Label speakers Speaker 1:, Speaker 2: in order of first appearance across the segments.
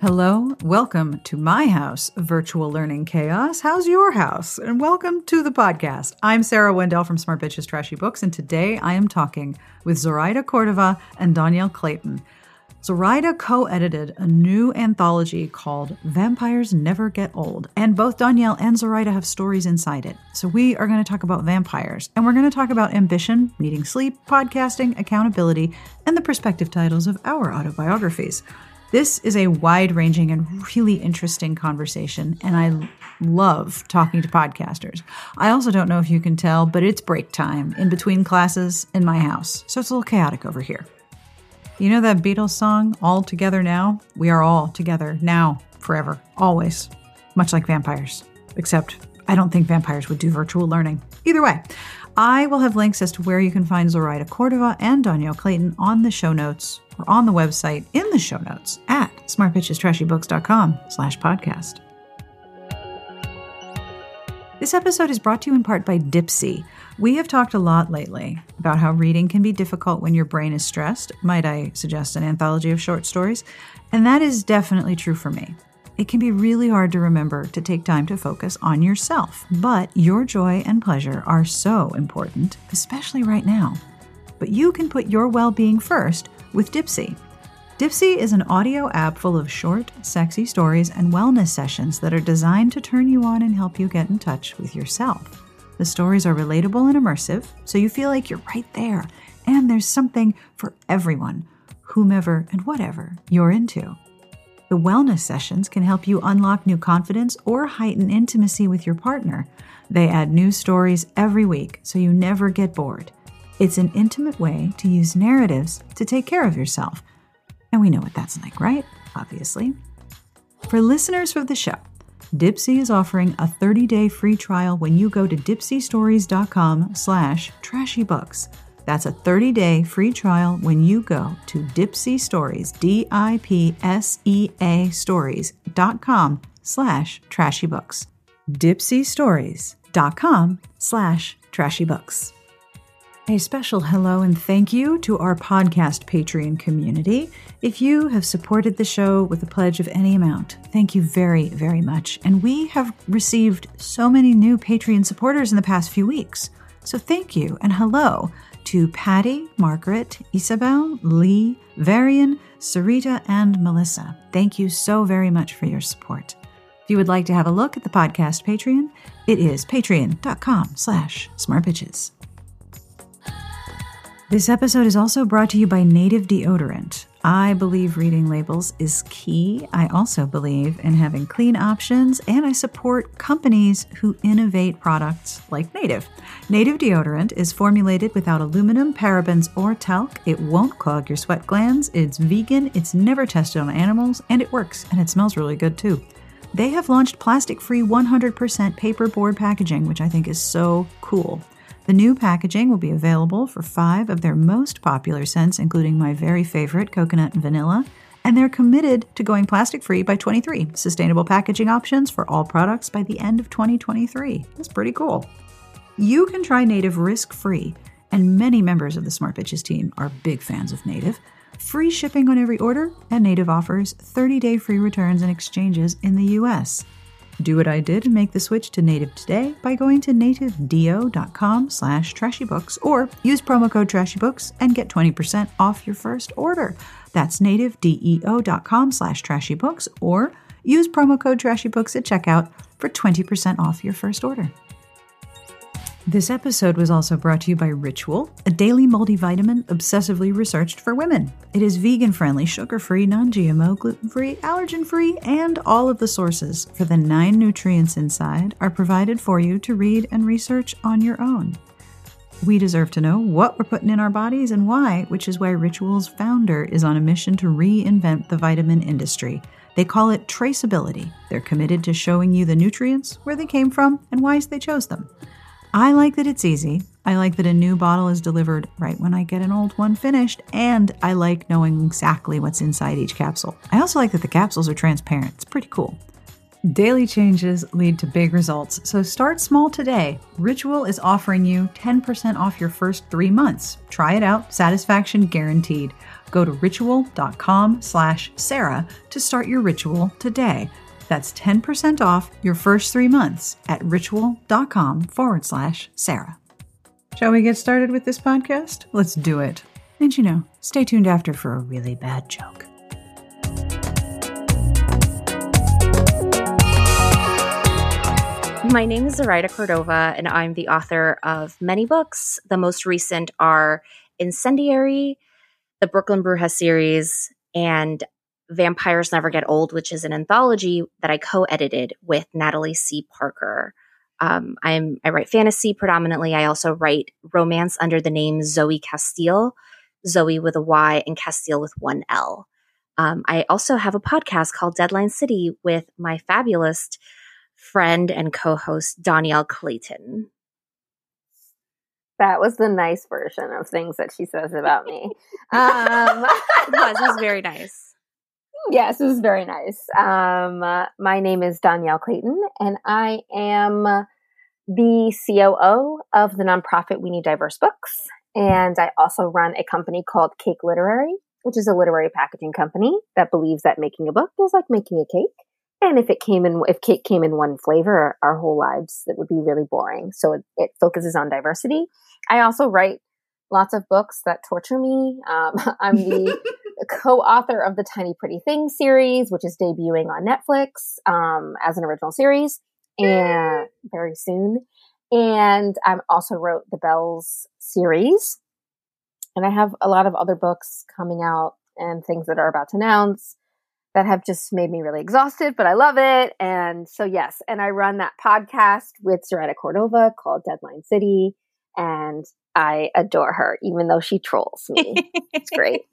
Speaker 1: Hello, welcome to my house, virtual learning chaos. How's your house? And welcome to the podcast. I'm Sarah Wendell from Smart Bitches Trashy Books, and today I am talking with Zoraida Cordova and Dhonielle Clayton. Zoraida co edited a new anthology called Vampires Never Get Old, and both Dhonielle and Zoraida have stories inside it. So, we are going to talk about vampires, and we're going to talk about ambition, needing sleep, podcasting, accountability, and the perspective titles of our autobiographies. This is a wide ranging and really interesting conversation, and I love talking to podcasters. I also don't know if you can tell, but it's break time in between classes in my house, so it's a little chaotic over here. You know that Beatles song, All Together Now? We are all together now, forever, always, much like vampires. Except I don't think vampires would do virtual learning. Either way, I will have links as to where you can find Zoraida Cordova and Dhonielle Clayton on the show notes or on the website in the show notes at smartbitchestrashybooks.com slash podcast. This episode is brought to you in part by Dipsea. We have talked a lot lately about how reading can be difficult when your brain is stressed. Might I suggest an anthology of short stories? And that is definitely true for me. It can be really hard to remember to take time to focus on yourself, but your joy and pleasure are so important, especially right now. But you can put your well being first with Dipsea. Dipsea is an audio app full of short, sexy stories and wellness sessions that are designed to turn you on and help you get in touch with yourself. The stories are relatable and immersive, so you feel like you're right there, and there's something for everyone, whomever and whatever you're into. The wellness sessions can help you unlock new confidence or heighten intimacy with your partner. They add new stories every week, so you never get bored. It's an intimate way to use narratives to take care of yourself. And we know what that's like, right? Obviously. For listeners of the show, Dipsea is offering a 30-day free trial when you go to dipseastories.com slash trashybooks. That's a 30-day free trial when you go to Dipsea Stories, D-I-P-S-E-A stories.com slash trashy trashybooks. dipseastories.com slash trashybooks. A special hello and thank you to our podcast Patreon community. If you have supported the show with a pledge of any amount, thank you very, very much. And we have received so many new Patreon supporters in the past few weeks. So thank you and hello to Patty, Margaret, Isabel, Lee, Varian, Sarita, and Melissa. Thank you so very much for your support. If you would like to have a look at the podcast Patreon, it is patreon.com slash smartbitches. This episode is also brought to you by Native Deodorant. I believe reading labels is key. I also believe in having clean options, and I support companies who innovate products like Native. Native Deodorant is formulated without aluminum, parabens, or talc. It won't clog your sweat glands. It's vegan, it's never tested on animals, and it works, and it smells really good too. They have launched plastic free 100% paperboard packaging, which I think is so cool. The new packaging will be available for five of their most popular scents, including my very favorite, coconut and vanilla. And they're committed to going plastic free by 23. Sustainable packaging options for all products by the end of 2023. That's pretty cool. You can try Native risk free, and many members of the Smart Bitches team are big fans of Native. Free shipping on every order, and Native offers 30 day free returns and exchanges in the US. Do what I did and make the switch to Native today by going to nativedeo.com slash trashybooks or use promo code trashybooks and get 20% off your first order. That's nativedeo.com slash trashybooks or use promo code trashybooks at checkout for 20% off your first order. This episode was also brought to you by Ritual, a daily multivitamin obsessively researched for women. It is vegan friendly, sugar free, non GMO, gluten free, allergen free, and all of the sources for the nine nutrients inside are provided for you to read and research on your own. We deserve to know what we're putting in our bodies and why, which is why Ritual's founder is on a mission to reinvent the vitamin industry. They call it traceability. They're committed to showing you the nutrients, where they came from, and why they chose them. I like that it's easy. I like that a new bottle is delivered right when I get an old one finished, and I like knowing exactly what's inside each capsule. I also like that the capsules are transparent. It's pretty cool. Daily changes lead to big results, so start small today. Ritual is offering you 10% off your first three months. Try it out, satisfaction guaranteed. Go to ritual.com slash Sarah to start your ritual today. That's 10% off your first three months at ritual.com forward slash Sarah. Shall we get started with this podcast? Let's do it. And you know, stay tuned after for a really bad joke.
Speaker 2: My name is Zoraida Cordova, and I'm the author of many books. The most recent are Incendiary, the Brooklyn Bruja series, and Vampires Never Get Old, which is an anthology that I co-edited with Natalie C. Parker. Um, I'm I write fantasy predominantly. I also write romance under the name Zoe Castile, Zoe with a Y and Castile with one L. Um, I also have a podcast called Deadline City with my fabulous friend and co host, Dhonielle Clayton.
Speaker 3: That was the nice version of things that she says about me.
Speaker 2: Um, it was. It was very nice.
Speaker 3: Yes, it was very nice. Um, uh, my name is Dhonielle Clayton, and I am the COO of the nonprofit We Need Diverse Books. And I also run a company called Cake Literary, which is a literary packaging company that believes that making a book is like making a cake. And if it came in, if cake came in one flavor, our whole lives, it would be really boring. So it, it focuses on diversity. I also write lots of books that torture me. Um, I'm the co-author of the Tiny Pretty Things series, which is debuting on Netflix um, as an original series, and very soon. And I also wrote the Belles series, and I have a lot of other books coming out and things that are about to announce that have just made me really exhausted, but I love it. And so, yes, and I run that podcast with Zoraida Cordova called Deadline City, and I adore her, even though she trolls me. it's great.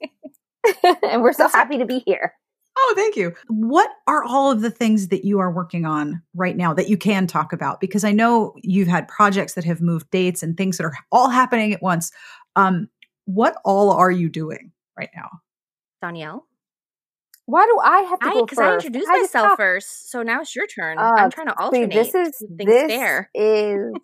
Speaker 3: and we're so That's happy to be here.
Speaker 1: Oh, thank you. What are all of the things that you are working on right now that you can talk about? Because I know you've had projects that have moved dates and things that are all happening at once. Um, what all are you doing right now?
Speaker 2: Dhonielle?
Speaker 3: Why do I have to I, go first? Because
Speaker 2: I introduced I myself first, so now it's your turn. Uh, I'm trying to alternate.
Speaker 3: See, this is this fair. is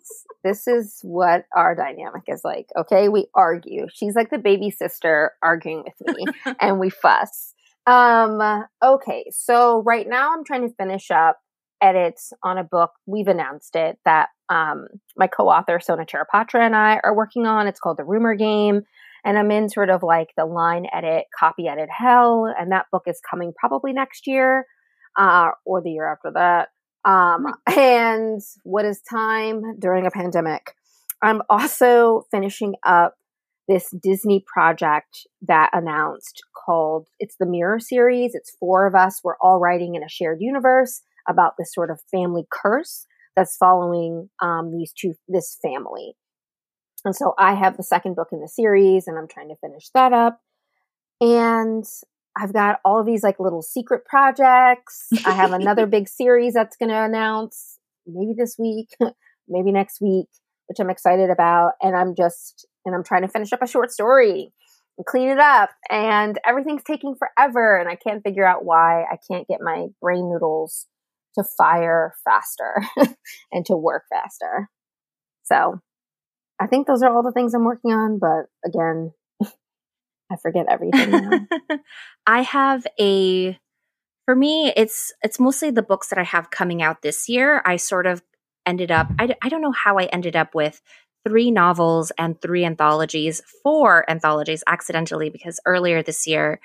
Speaker 3: this is what our dynamic is like. Okay, we argue. She's like the baby sister arguing with me, and we fuss. Um. Okay, so right now I'm trying to finish up edits on a book. We've announced it that um my co-author Sona Charaipotra and I are working on. It's called The Rumor Game and I'm in sort of like the line edit, copy edit hell. And that book is coming probably next year uh, or the year after that. Um, and what is time during a pandemic? I'm also finishing up this Disney project that announced called it's the Mirror series. It's four of us. We're all writing in a shared universe about this sort of family curse that's following um, these two this family. And so I have the second book in the series and I'm trying to finish that up. And I've got all of these like little secret projects. I have another big series that's going to announce maybe this week, maybe next week, which I'm excited about. And I'm just, and I'm trying to finish up a short story and clean it up. And everything's taking forever. And I can't figure out why I can't get my brain noodles to fire faster and to work faster. So I think those are all the things I'm working on, but again, I forget everything
Speaker 2: I have a for me it's it's mostly the books that I have coming out this year. I sort of ended up I, I don't know how I ended up with three novels and three anthologies, four anthologies accidentally because earlier this year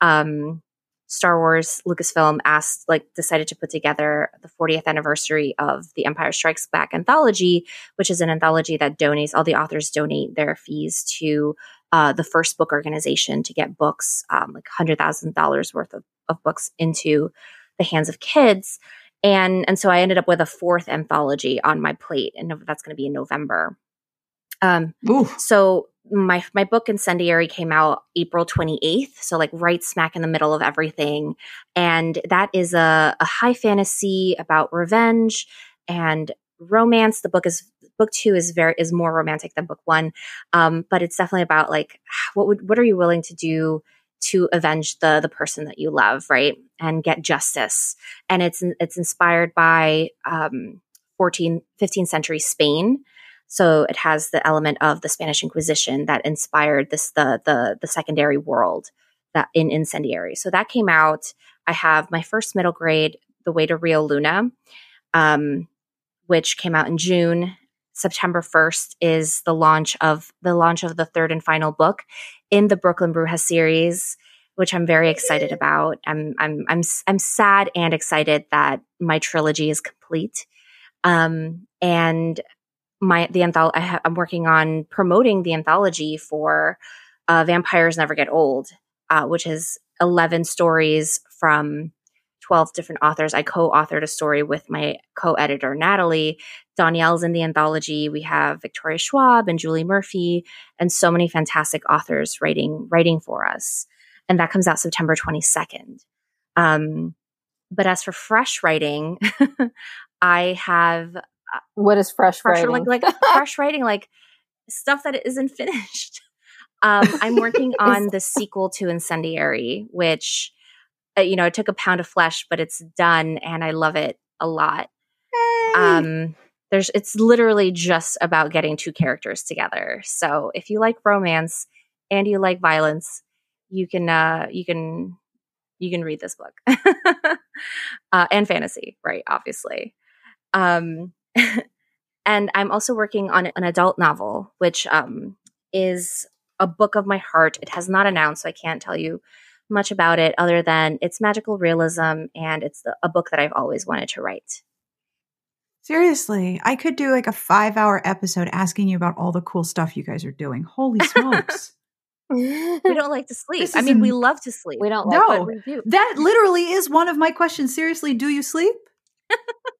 Speaker 2: um Star Wars Lucasfilm asked, like, decided to put together the 40th anniversary of the Empire Strikes Back anthology, which is an anthology that donates, all the authors donate their fees to uh, the first book organization to get books, um, like $100,000 worth of, of books into the hands of kids. And, and so I ended up with a fourth anthology on my plate, and that's going to be in November. Um, so my my book incendiary came out april 28th so like right smack in the middle of everything and that is a, a high fantasy about revenge and romance the book is book two is very is more romantic than book one um, but it's definitely about like what would what are you willing to do to avenge the the person that you love, right? And get justice. And it's it's inspired by um 14 15th century Spain. So it has the element of the Spanish Inquisition that inspired this the the the secondary world that in incendiary. So that came out. I have my first middle grade, The Way to Rio Luna, um, which came out in June. September 1st is the launch of the launch of the third and final book in the Brooklyn Bruja series, which I'm very excited about. I'm I'm I'm I'm sad and excited that my trilogy is complete. Um, and my the anthology ha- I'm working on promoting the anthology for uh, Vampires Never Get Old, uh, which is 11 stories from 12 different authors. I co-authored a story with my co-editor Natalie. Dhonielle's in the anthology. We have Victoria Schwab and Julie Murphy and so many fantastic authors writing writing for us. And that comes out September 22nd. Um, but as for fresh writing, I have
Speaker 3: what is fresh, fresh writing?
Speaker 2: Like, like fresh writing, like stuff that isn't finished. Um, I'm working on the sequel to Incendiary, which uh, you know, it took a pound of flesh, but it's done and I love it a lot. Hey. Um, there's it's literally just about getting two characters together. So if you like romance and you like violence, you can uh you can you can read this book. uh, and fantasy, right, obviously. Um and I'm also working on an adult novel, which um is a book of my heart. It has not announced, so I can't tell you much about it other than it's magical realism and it's the, a book that I've always wanted to write.
Speaker 1: Seriously, I could do like a five hour episode asking you about all the cool stuff you guys are doing. Holy smokes.
Speaker 2: we don't like to sleep. I mean, we love to sleep.
Speaker 3: We don't
Speaker 1: like no, do. That literally is one of my questions. Seriously, do you sleep?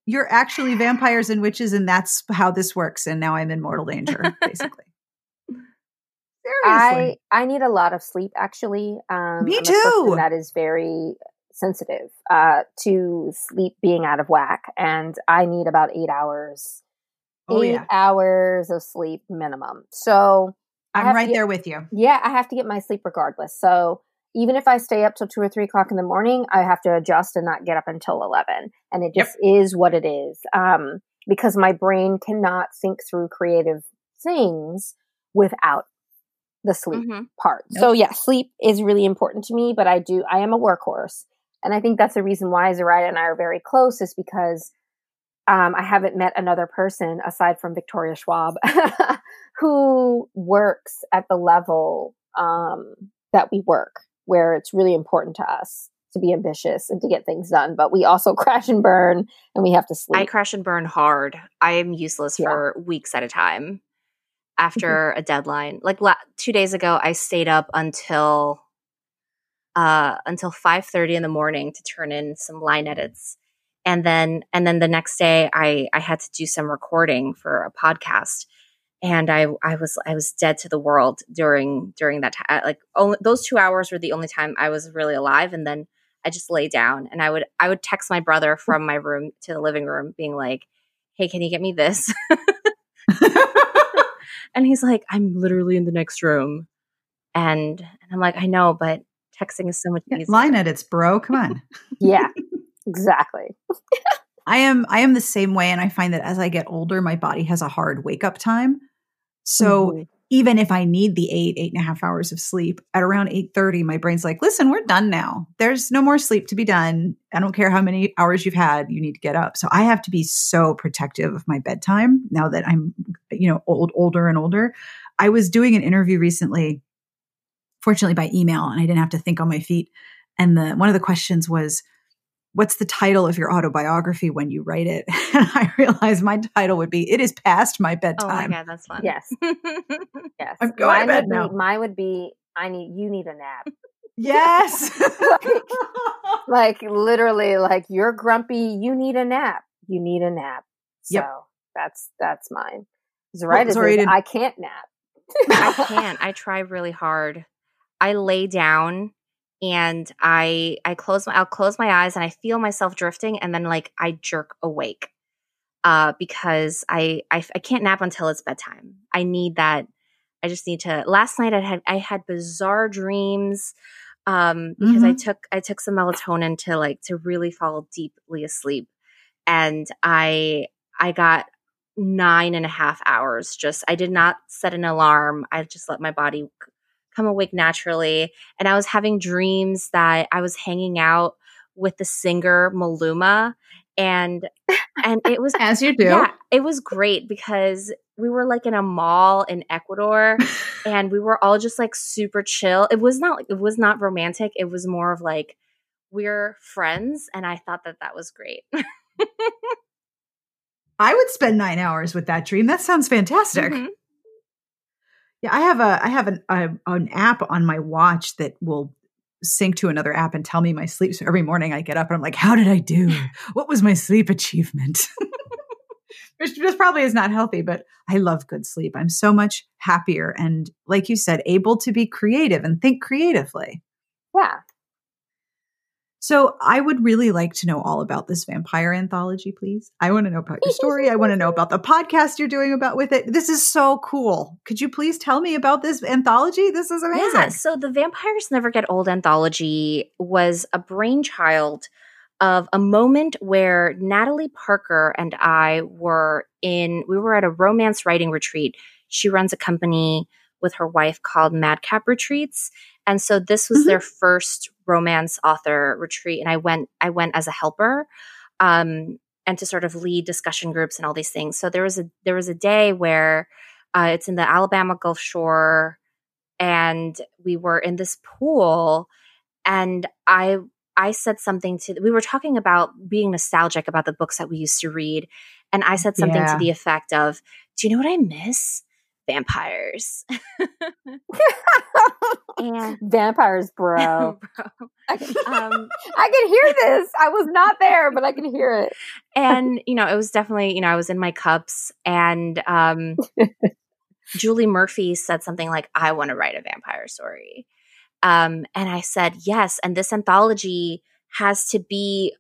Speaker 1: You're actually vampires and witches, and that's how this works. And now I'm in mortal danger, basically.
Speaker 3: Seriously. I I need a lot of sleep actually.
Speaker 1: Um, Me too.
Speaker 3: that is very sensitive uh, to sleep being out of whack, and I need about eight hours. Oh, eight yeah. hours of sleep minimum. So
Speaker 1: I'm right get, there with you.
Speaker 3: Yeah, I have to get my sleep regardless. So even if I stay up till two or three o'clock in the morning, I have to adjust and not get up until eleven. And it just yep. is what it is. Um, because my brain cannot think through creative things without the sleep mm-hmm. part. Nope. So yeah, sleep is really important to me, but I do I am a workhorse. And I think that's the reason why Zoraida and I are very close is because um, I haven't met another person aside from Victoria Schwab who works at the level um, that we work, where it's really important to us to be ambitious and to get things done. But we also crash and burn and we have to sleep.
Speaker 2: I crash and burn hard. I am useless yeah. for weeks at a time. Mm-hmm. after a deadline. Like la- two days ago, I stayed up until uh, until five thirty in the morning to turn in some line edits, and then and then the next day, I I had to do some recording for a podcast, and I I was I was dead to the world during during that time. Uh, like only, those two hours were the only time I was really alive, and then I just lay down and I would I would text my brother from my room to the living room, being like, "Hey, can you get me this?" And he's like, I'm literally in the next room. And, and I'm like, I know, but texting is so much easier.
Speaker 1: Line edits, bro. Come on.
Speaker 3: yeah, exactly.
Speaker 1: I am I am the same way and I find that as I get older, my body has a hard wake up time. So mm-hmm. even if I need the eight, eight and a half hours of sleep, at around 8:30, my brain's like, listen, we're done now. There's no more sleep to be done. I don't care how many hours you've had, you need to get up. So I have to be so protective of my bedtime now that I'm, you know, old, older and older. I was doing an interview recently, fortunately by email, and I didn't have to think on my feet. And the one of the questions was, what's the title of your autobiography when you write it? And I realized my title would be "It is past my oh, bedtime." Oh
Speaker 2: my god, that's fun.
Speaker 3: Yes, yes.
Speaker 1: I'm going mine to bed now.
Speaker 3: Be, mine would be I need you need a nap.
Speaker 1: Yes,
Speaker 3: like, like, literally, like you're grumpy. You need a nap. You need a nap. So yep. that's that's mine. Zoraida well, says, I can't nap.
Speaker 2: I can't. I try really hard. I lay down and I I close my I'll close my eyes and I feel myself drifting and then like I jerk awake uh because I I, I can't nap until it's bedtime. I need that I just need to last night I had I had bizarre dreams um, because mm-hmm. I took I took some melatonin to like to really fall deeply asleep, and I I got nine and a half hours. Just I did not set an alarm. I just let my body come awake naturally, and I was having dreams that I was hanging out with the singer Maluma, and and it was
Speaker 1: as you do.
Speaker 2: Yeah, it was great because we were like in a mall in Ecuador and we were all just like super chill. It was not it was not romantic. It was more of like we're friends and I thought that that was great.
Speaker 1: I would spend 9 hours with that dream. That sounds fantastic. Mm-hmm. Yeah, I have a I have an a, an app on my watch that will sync to another app and tell me my sleep. So every morning I get up and I'm like, how did I do? What was my sleep achievement? which just probably is not healthy, but I love good sleep. I'm so much happier and, like you said, able to be creative and think creatively.
Speaker 3: Yeah.
Speaker 1: So I would really like to know all about this vampire anthology, please. I want to know about your story. I want to know about the podcast you're doing about with it. This is so cool. Could you please tell me about this anthology? This is amazing.
Speaker 2: Yeah, so the Vampires Never Get Old anthology was a brainchild of a moment where Natalie Parker and I were in, we were at a romance writing retreat. She runs a company with her wife called Madcap Retreats. And so this was mm-hmm. their first romance author retreat. And I went, I went as a helper. Um, and to sort of lead discussion groups and all these things. So there was a there was a day where uh, it's in the Alabama Gulf Shore, and we were in this pool, and I I said something to, we were talking about being nostalgic about the books that we used to read. And I said something yeah. to the effect of, Do you know what I miss? Vampires.
Speaker 3: and vampires, bro. bro. I, can, um, I can hear this. I was not there, but I can hear it.
Speaker 2: and, you know, it was definitely, you know, I was in my cups and um, Julie Murphy said something like, I want to write a vampire story. Um, and I said, yes. And this anthology has to be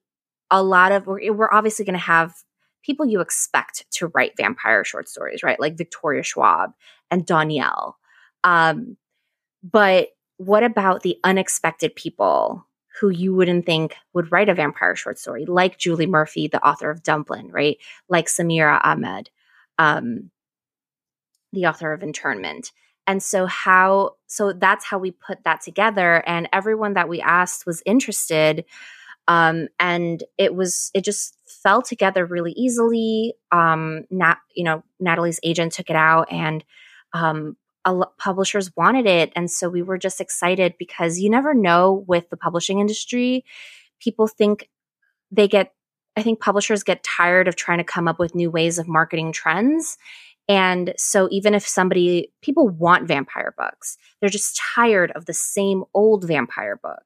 Speaker 2: a lot of, we're, we're obviously going to have people you expect to write vampire short stories, right? Like Victoria Schwab and Dhonielle. Um, but what about the unexpected people who you wouldn't think would write a vampire short story, like Julie Murphy, the author of Dumplin', right? Like Samira Ahmed, um, the author of Internment. And so how so that's how we put that together and everyone that we asked was interested um, and it was it just fell together really easily. Um nat you know natalie's agent took it out and um publishers wanted it. And so we were just excited because you never know with the publishing industry. People think they get i think publishers get tired of trying to come up with new ways of marketing trends. And so even if somebody, people want vampire books, they're just tired of the same old vampire book.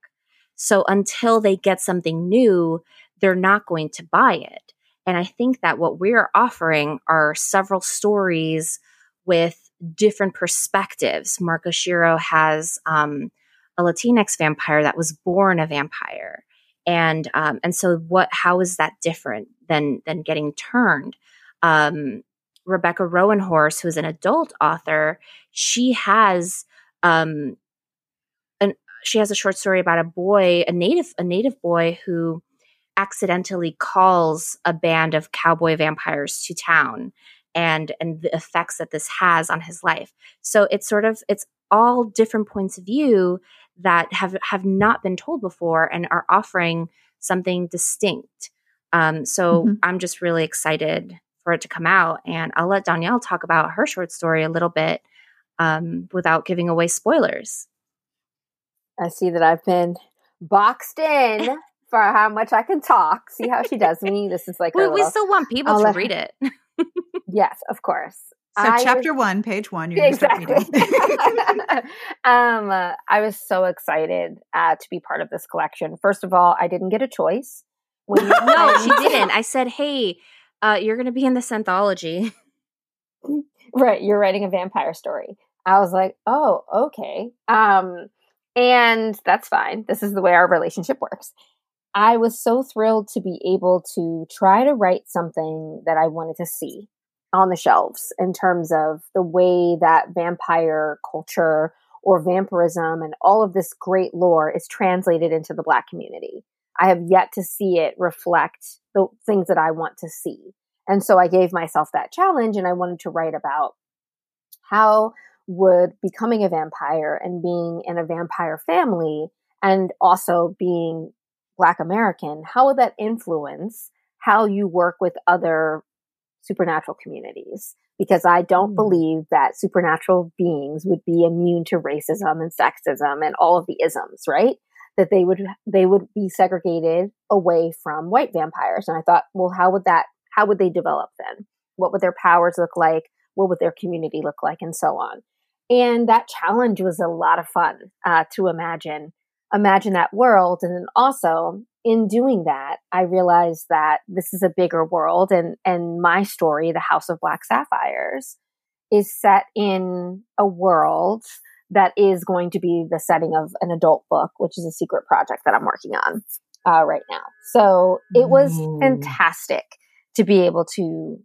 Speaker 2: So until they get something new, they're not going to buy it. And I think that what we're offering are several stories with different perspectives. Mark Oshiro has um, a Latinx vampire that was born a vampire. And um, and so what how is that different than than getting turned? Um, Rebecca Roanhorse, who's an adult author, she has um an she has a short story about a boy, a native a native boy who accidentally calls a band of cowboy vampires to town and and the effects that this has on his life. So it's sort of it's all different points of view that have have not been told before and are offering something distinct. Um, so mm-hmm. I'm just really excited for it to come out. And I'll let Dhonielle talk about her short story a little bit um, without giving away spoilers.
Speaker 3: I see that I've been boxed in for how much I can talk. See how she does me. This is like
Speaker 2: we, little, we still want people I'll to read it.
Speaker 3: yes, of course.
Speaker 1: So I chapter was, one, page one. You're exactly.
Speaker 3: um, uh, I was so excited uh, to be part of this collection. First of all, I didn't get a choice.
Speaker 2: When you- no, she didn't. I said, "Hey, uh, you're going to be in this anthology.
Speaker 3: right. You're writing a vampire story. I was like, oh, okay. Um, and that's fine. This is the way our relationship works. I was so thrilled to be able to try to write something that I wanted to see on the shelves in terms of the way that vampire culture or vampirism and all of this great lore is translated into the Black community. I have yet to see it reflect the things that I want to see. And so I gave myself that challenge and I wanted to write about how would becoming a vampire and being in a vampire family and also being Black American, how would that influence how you work with other supernatural communities? Because I don't mm. believe that supernatural beings would be immune to racism and sexism and all of the isms, right? That they would they would be segregated away from white vampires. And I thought, well, how would that how would they develop then? What would their powers look like? What would their community look like? And so on. And that challenge was a lot of fun uh, to imagine, imagine that world. And then also in doing that, I realized that this is a bigger world and, and my story, The House of Black Sapphires, is set in a world that is going to be the setting of an adult book, which is a secret project that I'm working on uh, right now. So it was Ooh. fantastic to be able to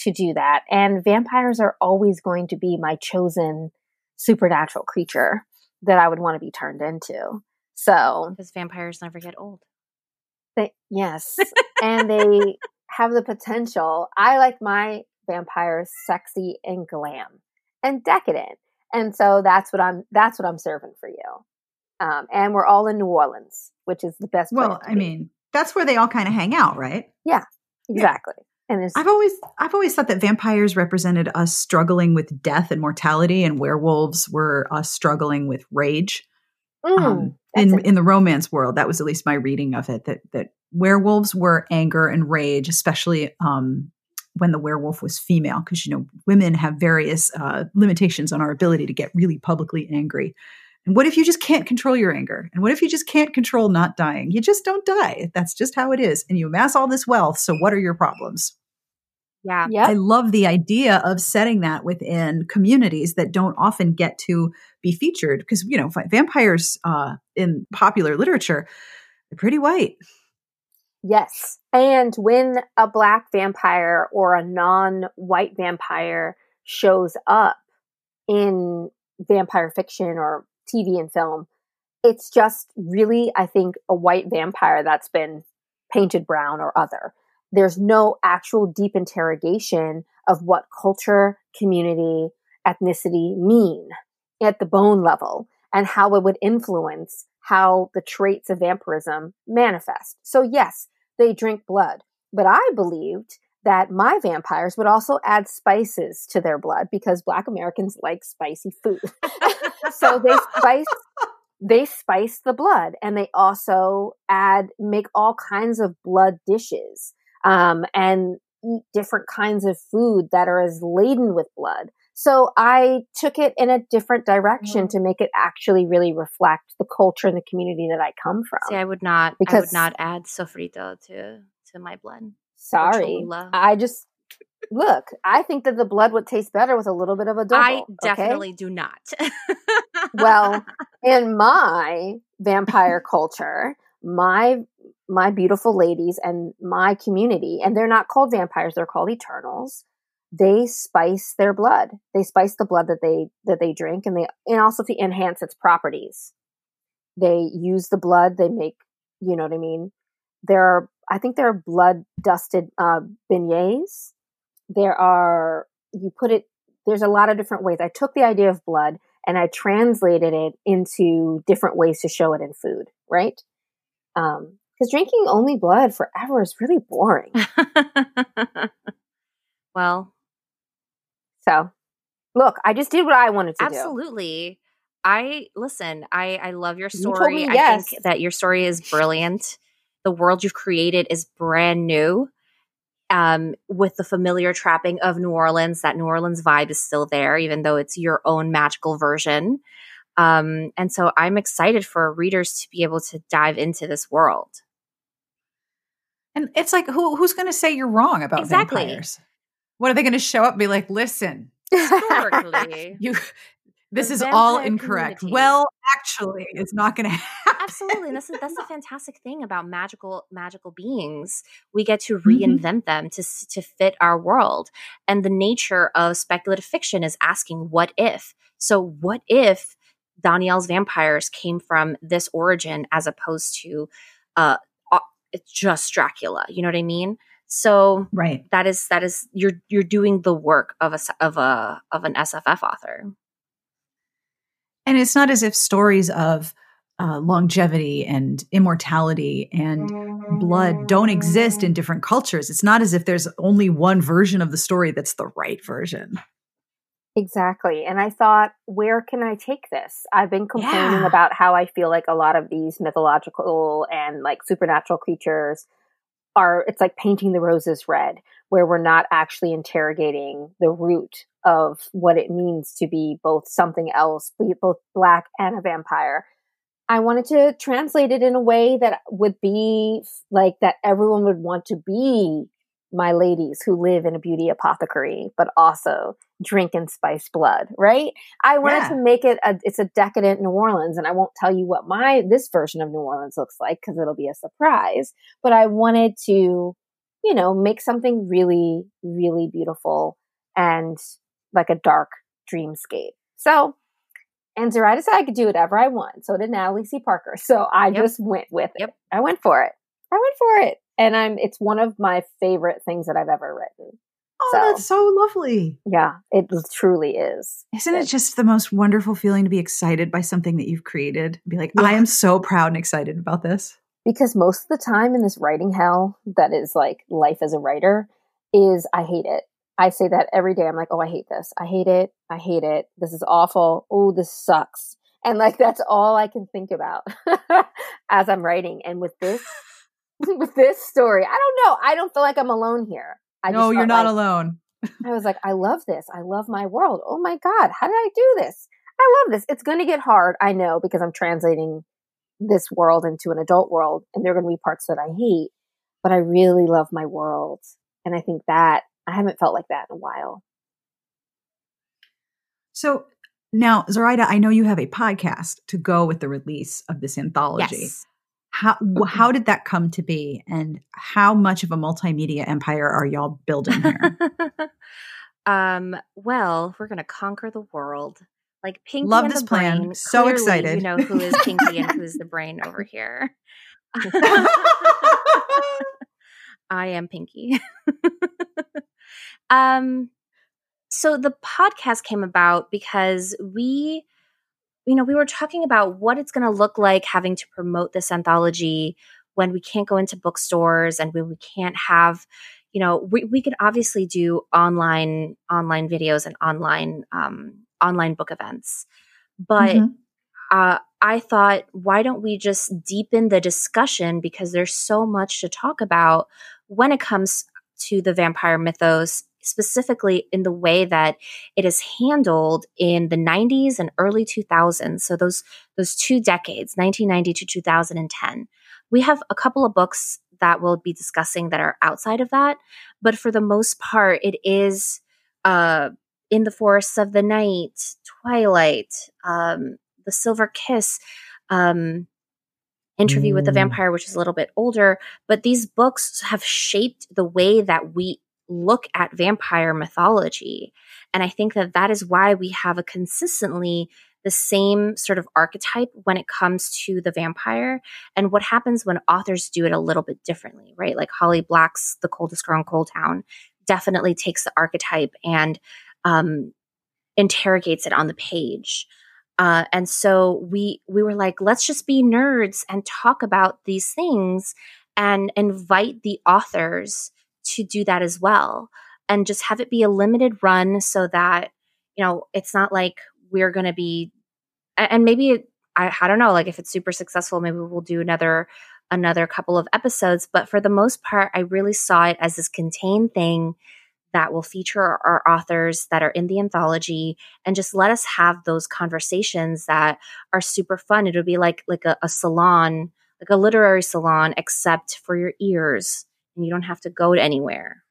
Speaker 3: to do that. And vampires are always going to be my chosen supernatural creature that I would want to be turned into. So,
Speaker 2: because vampires never get old.
Speaker 3: They, yes, and they have the potential. I like my vampires sexy and glam and decadent, and so that's what I'm. That's what I'm serving for you. Um, and we're all in New Orleans, which is the best.
Speaker 1: Well, I mean, that's where they all kind of hang out, right?
Speaker 3: Yeah, exactly. Yeah.
Speaker 1: And I've always I've always thought that vampires represented us struggling with death and mortality, and werewolves were us struggling with rage. Mm, um, in in the romance world, that was at least my reading of it. That that werewolves were anger and rage, especially um, when the werewolf was female, because you know women have various uh, limitations on our ability to get really publicly angry. And what if you just can't control your anger? And what if you just can't control not dying? You just don't die. That's just how it is. And you amass all this wealth. So what are your problems?
Speaker 2: Yeah.
Speaker 1: Yep. I love the idea of setting that within communities that don't often get to be featured because, you know, vampires uh, in popular literature, they're pretty white.
Speaker 3: Yes. And when a black vampire or a non white vampire shows up in vampire fiction or TV and film. It's just really, I think, a white vampire that's been painted brown or other. There's no actual deep interrogation of what culture, community, ethnicity mean at the bone level and how it would influence how the traits of vampirism manifest. So, yes, they drink blood, but I believed that my vampires would also add spices to their blood because black Americans like spicy food. so they spice they spice the blood and they also add make all kinds of blood dishes um, and eat different kinds of food that are as laden with blood. So I took it in a different direction mm. to make it actually really reflect the culture and the community that I come from.
Speaker 2: See, I would not because I would not add sofrito to to my blood.
Speaker 3: Sorry. I just look, I think that the blood would taste better with a little bit of a adobo.
Speaker 2: I definitely okay? do not.
Speaker 3: well, in my vampire culture, my my beautiful ladies and my community, and they're not called vampires, they're called eternals. They spice their blood. They spice the blood that they that they drink and they and also to enhance its properties. They use the blood, they make, you know what I mean? There are I think there are blood dusted uh, beignets. There are you put it. There's a lot of different ways. I took the idea of blood and I translated it into different ways to show it in food. Right? Because um, drinking only blood forever is really boring.
Speaker 2: well,
Speaker 3: so look, I just did what I wanted to
Speaker 2: absolutely. do. Absolutely. I listen, I I love your story. You yes. I think that your story is brilliant the world you've created is brand new um, with the familiar trapping of New Orleans. That New Orleans vibe is still there, even though it's your own magical version. Um, and so I'm excited for readers to be able to dive into this world.
Speaker 1: And it's like, who who's going to say you're wrong about exactly. vampires? What are they going to show up and be like, listen, historically, you this is all incorrect. Community. Well, actually, it's not going to happen.
Speaker 2: Absolutely, and this is that's the fantastic thing about magical magical beings. We get to mm-hmm. reinvent mm-hmm. them to to fit our world, and the nature of speculative fiction is asking, "What if?" So, what if Dhonielle's vampires came from this origin as opposed to uh, it's just Dracula. You know what I mean? So
Speaker 1: right,
Speaker 2: that is that is you're you're doing the work of a of a of an SFF author.
Speaker 1: And it's not as if stories of uh, longevity and immortality and blood don't exist in different cultures. It's not as if there's only one version of the story that's the right version.
Speaker 3: Exactly. And I thought, where can I take this? I've been complaining yeah. about how I feel like a lot of these mythological and like supernatural creatures are, it's like painting the roses red, where we're not actually interrogating the root of what it means to be both something else, be both black and a vampire. I wanted to translate it in a way that would be like that everyone would want to be my ladies who live in a beauty apothecary, but also drink and spice blood, right? I wanted yeah. to make it a, it's a decadent New Orleans and I won't tell you what my, this version of New Orleans looks like because it'll be a surprise, but I wanted to, you know, make something really, really beautiful and like a dark dreamscape. So, and Zoraida said I could do whatever I want. So did Natalie C. Parker. So I yep. just went with it. Yep. I went for it. I went for it and I'm it's one of my favorite things that I've ever written.
Speaker 1: Oh, so, that's so lovely.
Speaker 3: Yeah, it truly is.
Speaker 1: Isn't it just the most wonderful feeling to be excited by something that you've created? Be like, yeah. I am so proud and excited about this.
Speaker 3: Because most of the time in this writing hell that is like life as a writer is I hate it. I say that every day. I'm like, oh, I hate this. I hate it. I hate it. This is awful. Oh, this sucks. And like, that's all I can think about as I'm writing. And with this, with this story. I don't know. I don't feel like I'm alone here. I
Speaker 1: no, you're not
Speaker 3: like,
Speaker 1: alone.
Speaker 3: I was like, I love this. I love my world. Oh my God, how did I do this? I love this. It's going to get hard. I know because I'm translating this world into an adult world and there are going to be parts that I hate, but I really love my world. And I think that I haven't felt like that in a while.
Speaker 1: So now, Zoraida, I know you have a podcast to go with the release of this anthology.
Speaker 2: Yes.
Speaker 1: How how did that come to be, and how much of a multimedia empire are y'all building here?
Speaker 2: um, well, we're gonna conquer the world. Like Pinky
Speaker 1: Love this plan.
Speaker 2: Brain.
Speaker 1: So
Speaker 2: Clearly,
Speaker 1: excited.
Speaker 2: You know who is Pinky and who's the brain over here. I am Pinky. um, so the podcast came about because we you know, we were talking about what it's going to look like having to promote this anthology when we can't go into bookstores and when we can't have, you know, we, we could obviously do online online videos and online um, online book events, but mm-hmm. uh, I thought, why don't we just deepen the discussion because there's so much to talk about when it comes to the vampire mythos specifically in the way that it is handled in the 90s and early 2000s. So those those two decades, 1990 to 2010. We have a couple of books that we'll be discussing that are outside of that, but for the most part, it is uh, in the forests of the night, Twilight, um, the Silver Kiss. Um, interview mm. with the mm. vampire which is a little bit older but these books have shaped the way that we look at vampire mythology. And I think that that is why we have a consistently the same sort of archetype when it comes to the vampire and what happens when authors do it a little bit differently, right? Like Holly Black's The Coldest Girl in Coldtown definitely takes the archetype and um, interrogates it on the page. Uh, and so we we were like, let's just be nerds and talk about these things and invite the authors to do that as well and just have it be a limited run so that you know it's not like we're going to be and maybe I, I don't know like if it's super successful maybe we'll do another another couple of episodes but for the most part i really saw it as this contained thing that will feature our authors that are in the anthology and just let us have those conversations that are super fun. It'll be like like a, a salon like a literary salon except for your ears and you don't have to go to anywhere.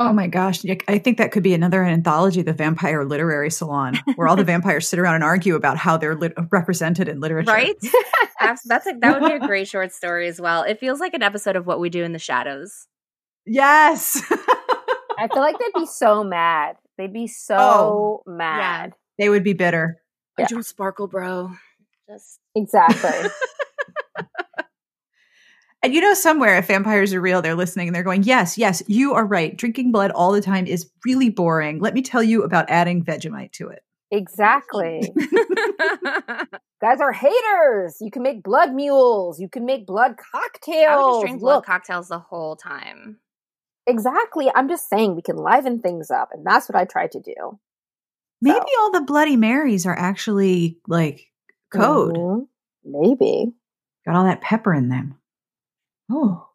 Speaker 1: Oh my gosh. I think that could be another anthology, The Vampire Literary Salon, where all the vampires sit around and argue about how they're lit- represented in literature.
Speaker 2: Right? That's a, that would be a great short story as well. It feels like an episode of What We Do in the Shadows.
Speaker 1: Yes.
Speaker 3: I feel like they'd be so mad. They'd be so oh, mad.
Speaker 1: Yeah. They would be bitter.
Speaker 2: Yeah. I don't sparkle, bro. Just
Speaker 3: exactly.
Speaker 1: And you know, somewhere, if vampires are real, they're listening and they're going, Yes, yes, you are right. Drinking blood all the time is really boring. Let me tell you about adding Vegemite to it.
Speaker 3: Exactly. Guys are haters. You can make blood mules. You can make blood cocktails. I
Speaker 2: would just drink blood cocktails the whole time.
Speaker 3: Exactly. I'm just saying we can liven things up, and that's what I try to do.
Speaker 1: Maybe so. all the Bloody Marys are actually like code. Mm-hmm.
Speaker 3: Maybe.
Speaker 1: Got all that pepper in them. Oh.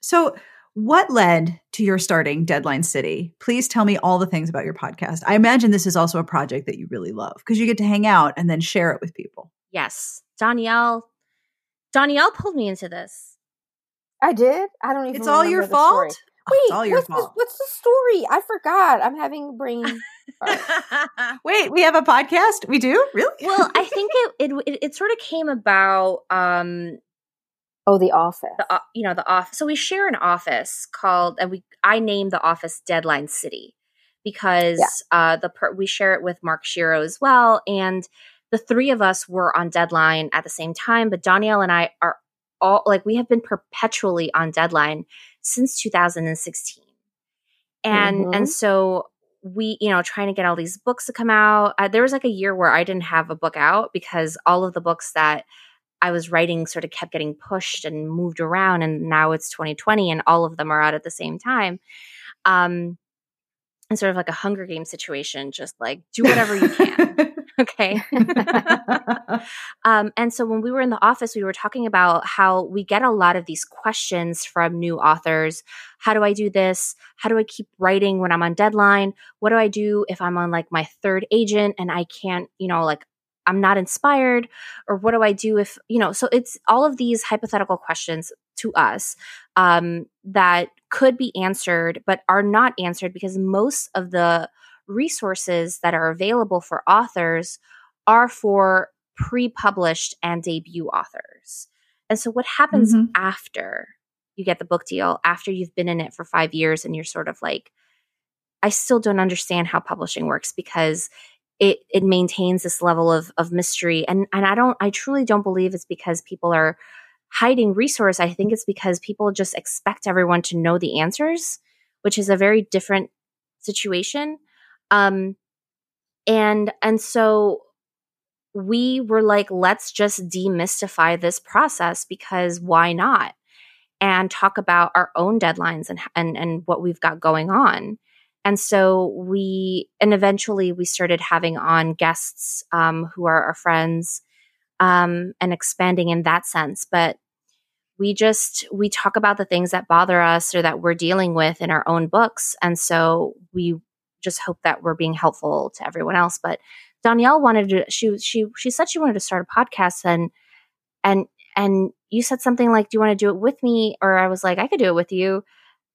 Speaker 1: so, what led to your starting Deadline City? Please tell me all the things about your podcast. I imagine this is also a project that you really love because you get to hang out and then share it with people.
Speaker 2: Yes. Dhonielle Dhonielle pulled me into this.
Speaker 3: I did. I don't even
Speaker 1: It's all your fault?
Speaker 3: Wait, it's all your what's, fault. The, what's the story? I forgot. I'm having brain.
Speaker 1: Wait, we have a podcast. We do really?
Speaker 2: well, I think it, it, it sort of came about. um
Speaker 3: Oh, the office.
Speaker 2: The, you know the office. So we share an office called, and we I named the office Deadline City because yeah. uh the per, we share it with Mark Oshiro as well, and the three of us were on deadline at the same time. But Dhonielle and I are all like we have been perpetually on deadline since 2016 and mm-hmm. and so we you know trying to get all these books to come out uh, there was like a year where i didn't have a book out because all of the books that i was writing sort of kept getting pushed and moved around and now it's 2020 and all of them are out at the same time. Um and sort of like a hunger game situation just like do whatever you can Okay. um, and so when we were in the office, we were talking about how we get a lot of these questions from new authors. How do I do this? How do I keep writing when I'm on deadline? What do I do if I'm on like my third agent and I can't, you know, like I'm not inspired? Or what do I do if, you know, so it's all of these hypothetical questions to us um, that could be answered, but are not answered because most of the resources that are available for authors are for pre published and debut authors. And so, what happens mm-hmm. after you get the book deal, after you've been in it for five years and you're sort of like, I still don't understand how publishing works because it it maintains this level of of mystery and and I don't I truly don't believe it's because people are hiding resource I think it's because people just expect everyone to know the answers which is a very different situation um, and and so we were like, let's just demystify this process because why not? And talk about our own deadlines and and and what we've got going on. And so we, and eventually we started having on guests um, who are our friends um, and expanding in that sense. But we just we talk about the things that bother us or that we're dealing with in our own books and so we just hope that we're being helpful to everyone else. But Dhonielle wanted to she she she said she wanted to start a podcast and and and you said something like, Do you want to do it with me? Or I was like, I could do it with you.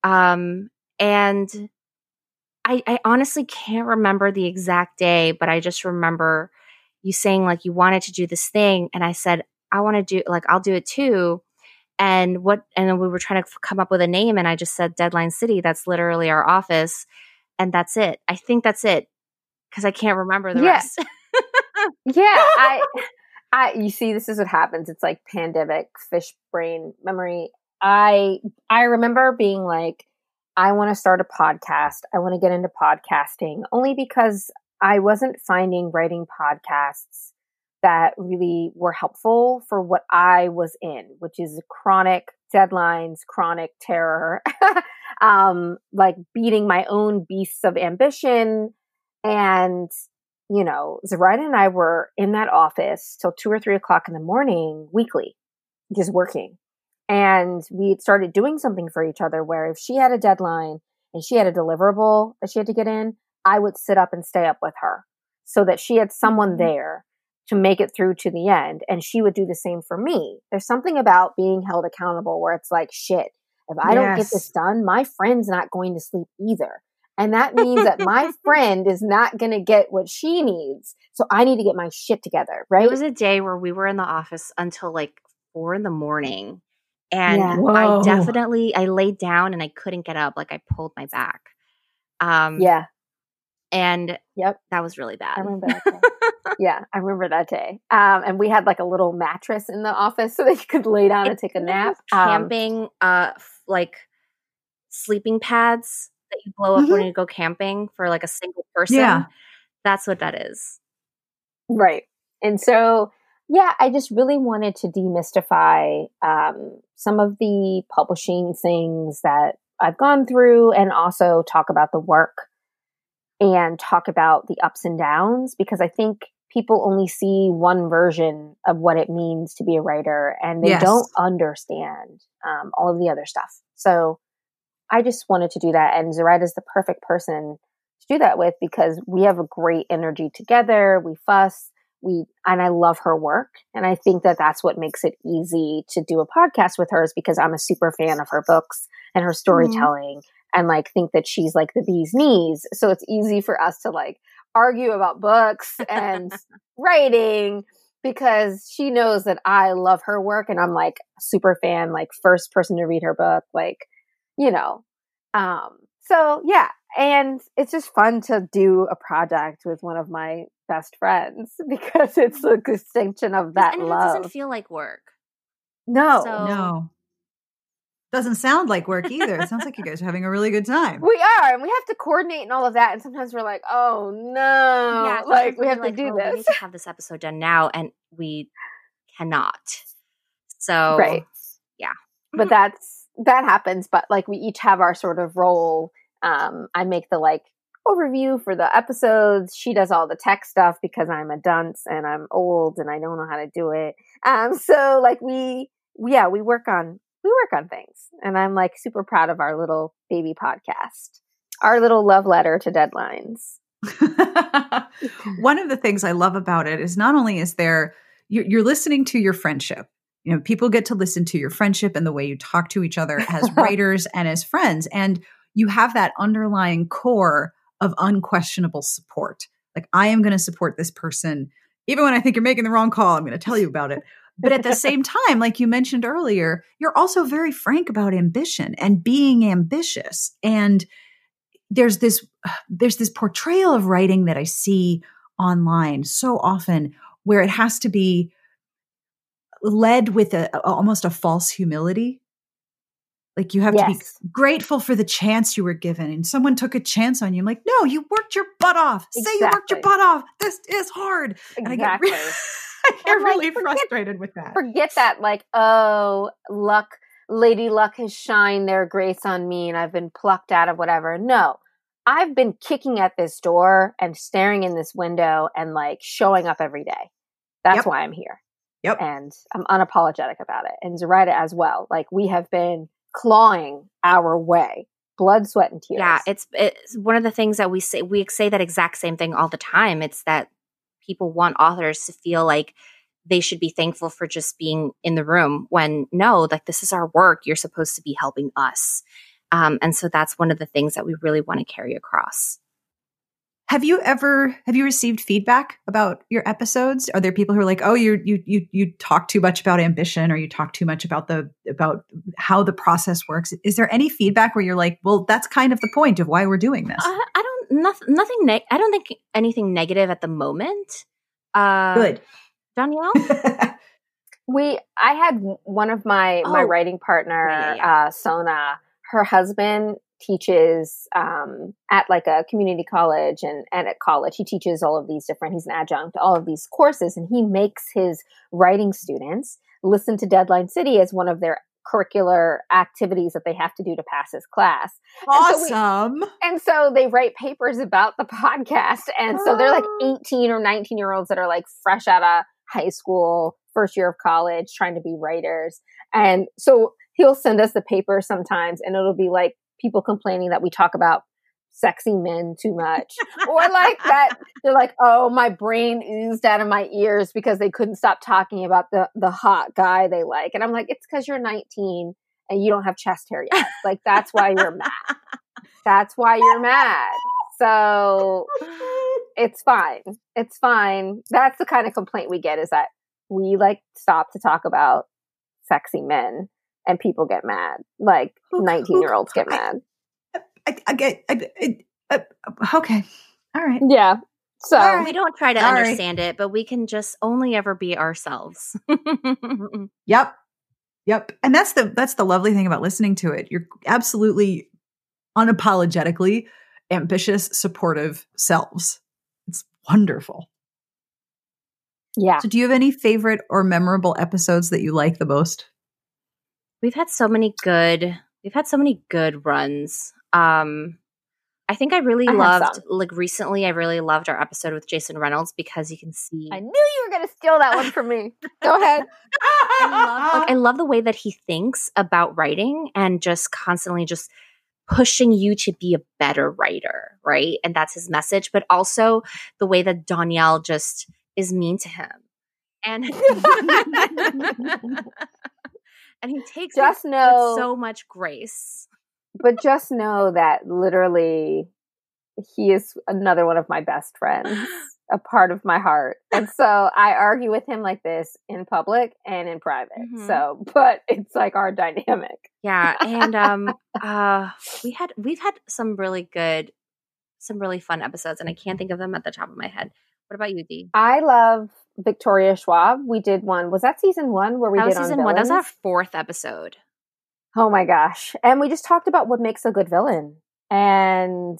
Speaker 2: Um and I, I honestly can't remember the exact day, but I just remember you saying like you wanted to do this thing and I said, I want to do like I'll do it too and what and we were trying to come up with a name and i just said deadline city that's literally our office and that's it. I think that's it because I can't remember the
Speaker 3: yeah.
Speaker 2: rest.
Speaker 3: yeah, I, I. You see, this is what happens. It's like pandemic fish brain memory. I I remember being like, I want to start a podcast. I want to get into podcasting only because I wasn't finding writing podcasts that really were helpful for what I was in, which is chronic deadlines, chronic terror, um, like beating my own beasts of ambition. And, you know, Zoraida and I were in that office till two or three o'clock in the morning weekly, just working. And we started doing something for each other where if she had a deadline and she had a deliverable that she had to get in, I would sit up and stay up with her so that she had someone mm-hmm. there to make it through to the end. And she would do the same for me. There's something about being held accountable where it's like, shit, if I yes. don't get this done, my friend's not going to sleep either. And that means that my friend is not going to get what she needs. So I need to get my shit together, right?
Speaker 2: It was a day where we were in the office until like four in the morning. And yeah. I definitely I laid down and I couldn't get up. Like I pulled my back.
Speaker 3: Um Yeah.
Speaker 2: And
Speaker 3: yep,
Speaker 2: that was really bad.
Speaker 3: I remember that day. yeah, I remember that day. Um, and we had like a little mattress in the office so that you could lay down and take a nap.
Speaker 2: Um, camping, um, uh, like sleeping pads that you blow up mm-hmm. when you go camping for like a single person. Yeah. That's what that is.
Speaker 3: Right. And so, yeah, I just really wanted to demystify um, some of the publishing things that I've gone through and also talk about the work and talk about the ups and downs because I think people only see one version of what it means to be a writer and they yes. don't understand um, all of the other stuff. So I just wanted to do that. And Zoraida is the perfect person to do that with because we have a great energy together. We fuss. We, and I love her work. And I think that that's what makes it easy to do a podcast with her is because I'm a super fan of her books and her mm-hmm. storytelling. And like think that she's like the bee's knees. So it's easy for us to like argue about books and writing because she knows that I love her work and I'm like super fan, like first person to read her book, like, you know. Um, so yeah, and it's just fun to do a project with one of my best friends because it's the distinction of that
Speaker 2: and
Speaker 3: love.
Speaker 2: It doesn't feel like work.
Speaker 3: No,
Speaker 1: so, no. Doesn't sound like work either. It sounds like you guys are having a really good time.
Speaker 3: We are, and we have to coordinate and all of that. And sometimes we're like, "Oh no!" Yeah, like we have like, to do oh, this.
Speaker 2: We need to have this episode done now, and we cannot. So,
Speaker 3: right,
Speaker 2: yeah.
Speaker 3: But that's that happens. But like, we each have our sort of role. Um, I make the like overview for the episodes. She does all the tech stuff because I'm a dunce and I'm old and I don't know how to do it. Um, so like we, yeah, we work on we work on things. And I'm like super proud of our little baby podcast, our little love letter to deadlines.
Speaker 1: One of the things I love about it is not only is there, you're, you're listening to your friendship. You know, people get to listen to your friendship and the way you talk to each other as writers and as friends. And you have that underlying core of unquestionable support. Like, I am going to support this person. Even when I think you're making the wrong call, I'm going to tell you about it. But at the same time, like you mentioned earlier, you're also very frank about ambition and being ambitious. And there's this there's this portrayal of writing that I see online so often where it has to be led with a, almost a false humility. Like you have yes. to be grateful for the chance you were given, and someone took a chance on you. I'm like, no, you worked your butt off. Exactly. Say you worked your butt off. This is hard.
Speaker 3: Exactly. And I get really,
Speaker 1: I get really forget, frustrated with that.
Speaker 3: Forget that, like, oh, luck, Lady Luck has shined their grace on me and I've been plucked out of whatever. No, I've been kicking at this door and staring in this window and like showing up every day. That's yep. why I'm here.
Speaker 1: Yep.
Speaker 3: And I'm unapologetic about it. And Zoraida as well. Like we have been clawing our way blood sweat and tears
Speaker 2: yeah it's it's one of the things that we say we say that exact same thing all the time it's that people want authors to feel like they should be thankful for just being in the room when no, like this is our work. You're supposed to be helping us. Um, and so that's one of the things that we really want to carry across.
Speaker 1: Have you ever have you received feedback about your episodes? Are there people who are like, "Oh, you you you you talk too much about ambition, or you talk too much about the about how the process works"? Is there any feedback where you're like, "Well, that's kind of the point of why we're doing this"?
Speaker 2: Uh, I don't nothing nothing. Ne- I don't think anything negative at the moment.
Speaker 1: Uh, Good,
Speaker 2: Dhonielle.
Speaker 3: we I had one of my oh. my writing partner, yeah, yeah. Uh, Sona. Her husband teaches um, at like a community college and, and at college. He teaches all of these different, he's an adjunct, all of these courses, and he makes his writing students listen to Deadline City as one of their curricular activities that they have to do to pass his class.
Speaker 1: Awesome.
Speaker 3: And so, we, and so they write papers about the podcast. And so they're like ah. 18 or 19 year olds that are like fresh out of high school, first year of college, trying to be writers. And so he'll send us the paper sometimes and it'll be like people complaining that we talk about sexy men too much. Or like that they're like oh my brain oozed out of my ears because they couldn't stop talking about the the hot guy they like. And i'm like it's because you're 19 and you don't have chest hair yet. Like that's why you're mad. That's why you're mad. So it's fine. It's fine. That's the kind of complaint we get is that we like stop to talk about sexy men and people get mad. Like 19 year olds get mad.
Speaker 1: I, I get, I, I, uh, okay. All right.
Speaker 3: Yeah. So
Speaker 2: we don't try to
Speaker 1: All
Speaker 2: understand it, but we can just only ever be ourselves.
Speaker 1: Yep. Yep. And that's the that's the lovely thing about listening to it. You're absolutely unapologetically ambitious, supportive selves. It's wonderful.
Speaker 3: yeah.
Speaker 1: So do you have any favorite or memorable episodes that you like the most?
Speaker 2: we've had so many good we've had so many good runs. Um I think I really
Speaker 3: I
Speaker 2: loved like recently I really loved our episode with Jason Reynolds because you can see
Speaker 3: I knew you were gonna steal that one from me. Go ahead.
Speaker 2: I love, like, I love the way that he thinks about writing and just constantly just pushing you to be a better writer, right? And that's his message, but also the way that Dhonielle just is mean to him. And and he takes
Speaker 3: Just
Speaker 2: it
Speaker 3: know
Speaker 2: with so much grace.
Speaker 3: But just know that literally he is another one of my best friends, a part of my heart. And so I argue with him like this in public and in private.
Speaker 2: Mhm.
Speaker 3: So, but it's like our dynamic.
Speaker 2: Yeah, and um uh we had we've had some really good some really fun episodes and I can't think of them at the top of my head. What about you, Dee?
Speaker 3: I love Victoria Schwab. We did one. Was that season one where we
Speaker 2: that was
Speaker 3: did
Speaker 2: season
Speaker 3: on
Speaker 2: one. That was our fourth episode.
Speaker 3: Oh my gosh. And we just talked about what makes a good villain. And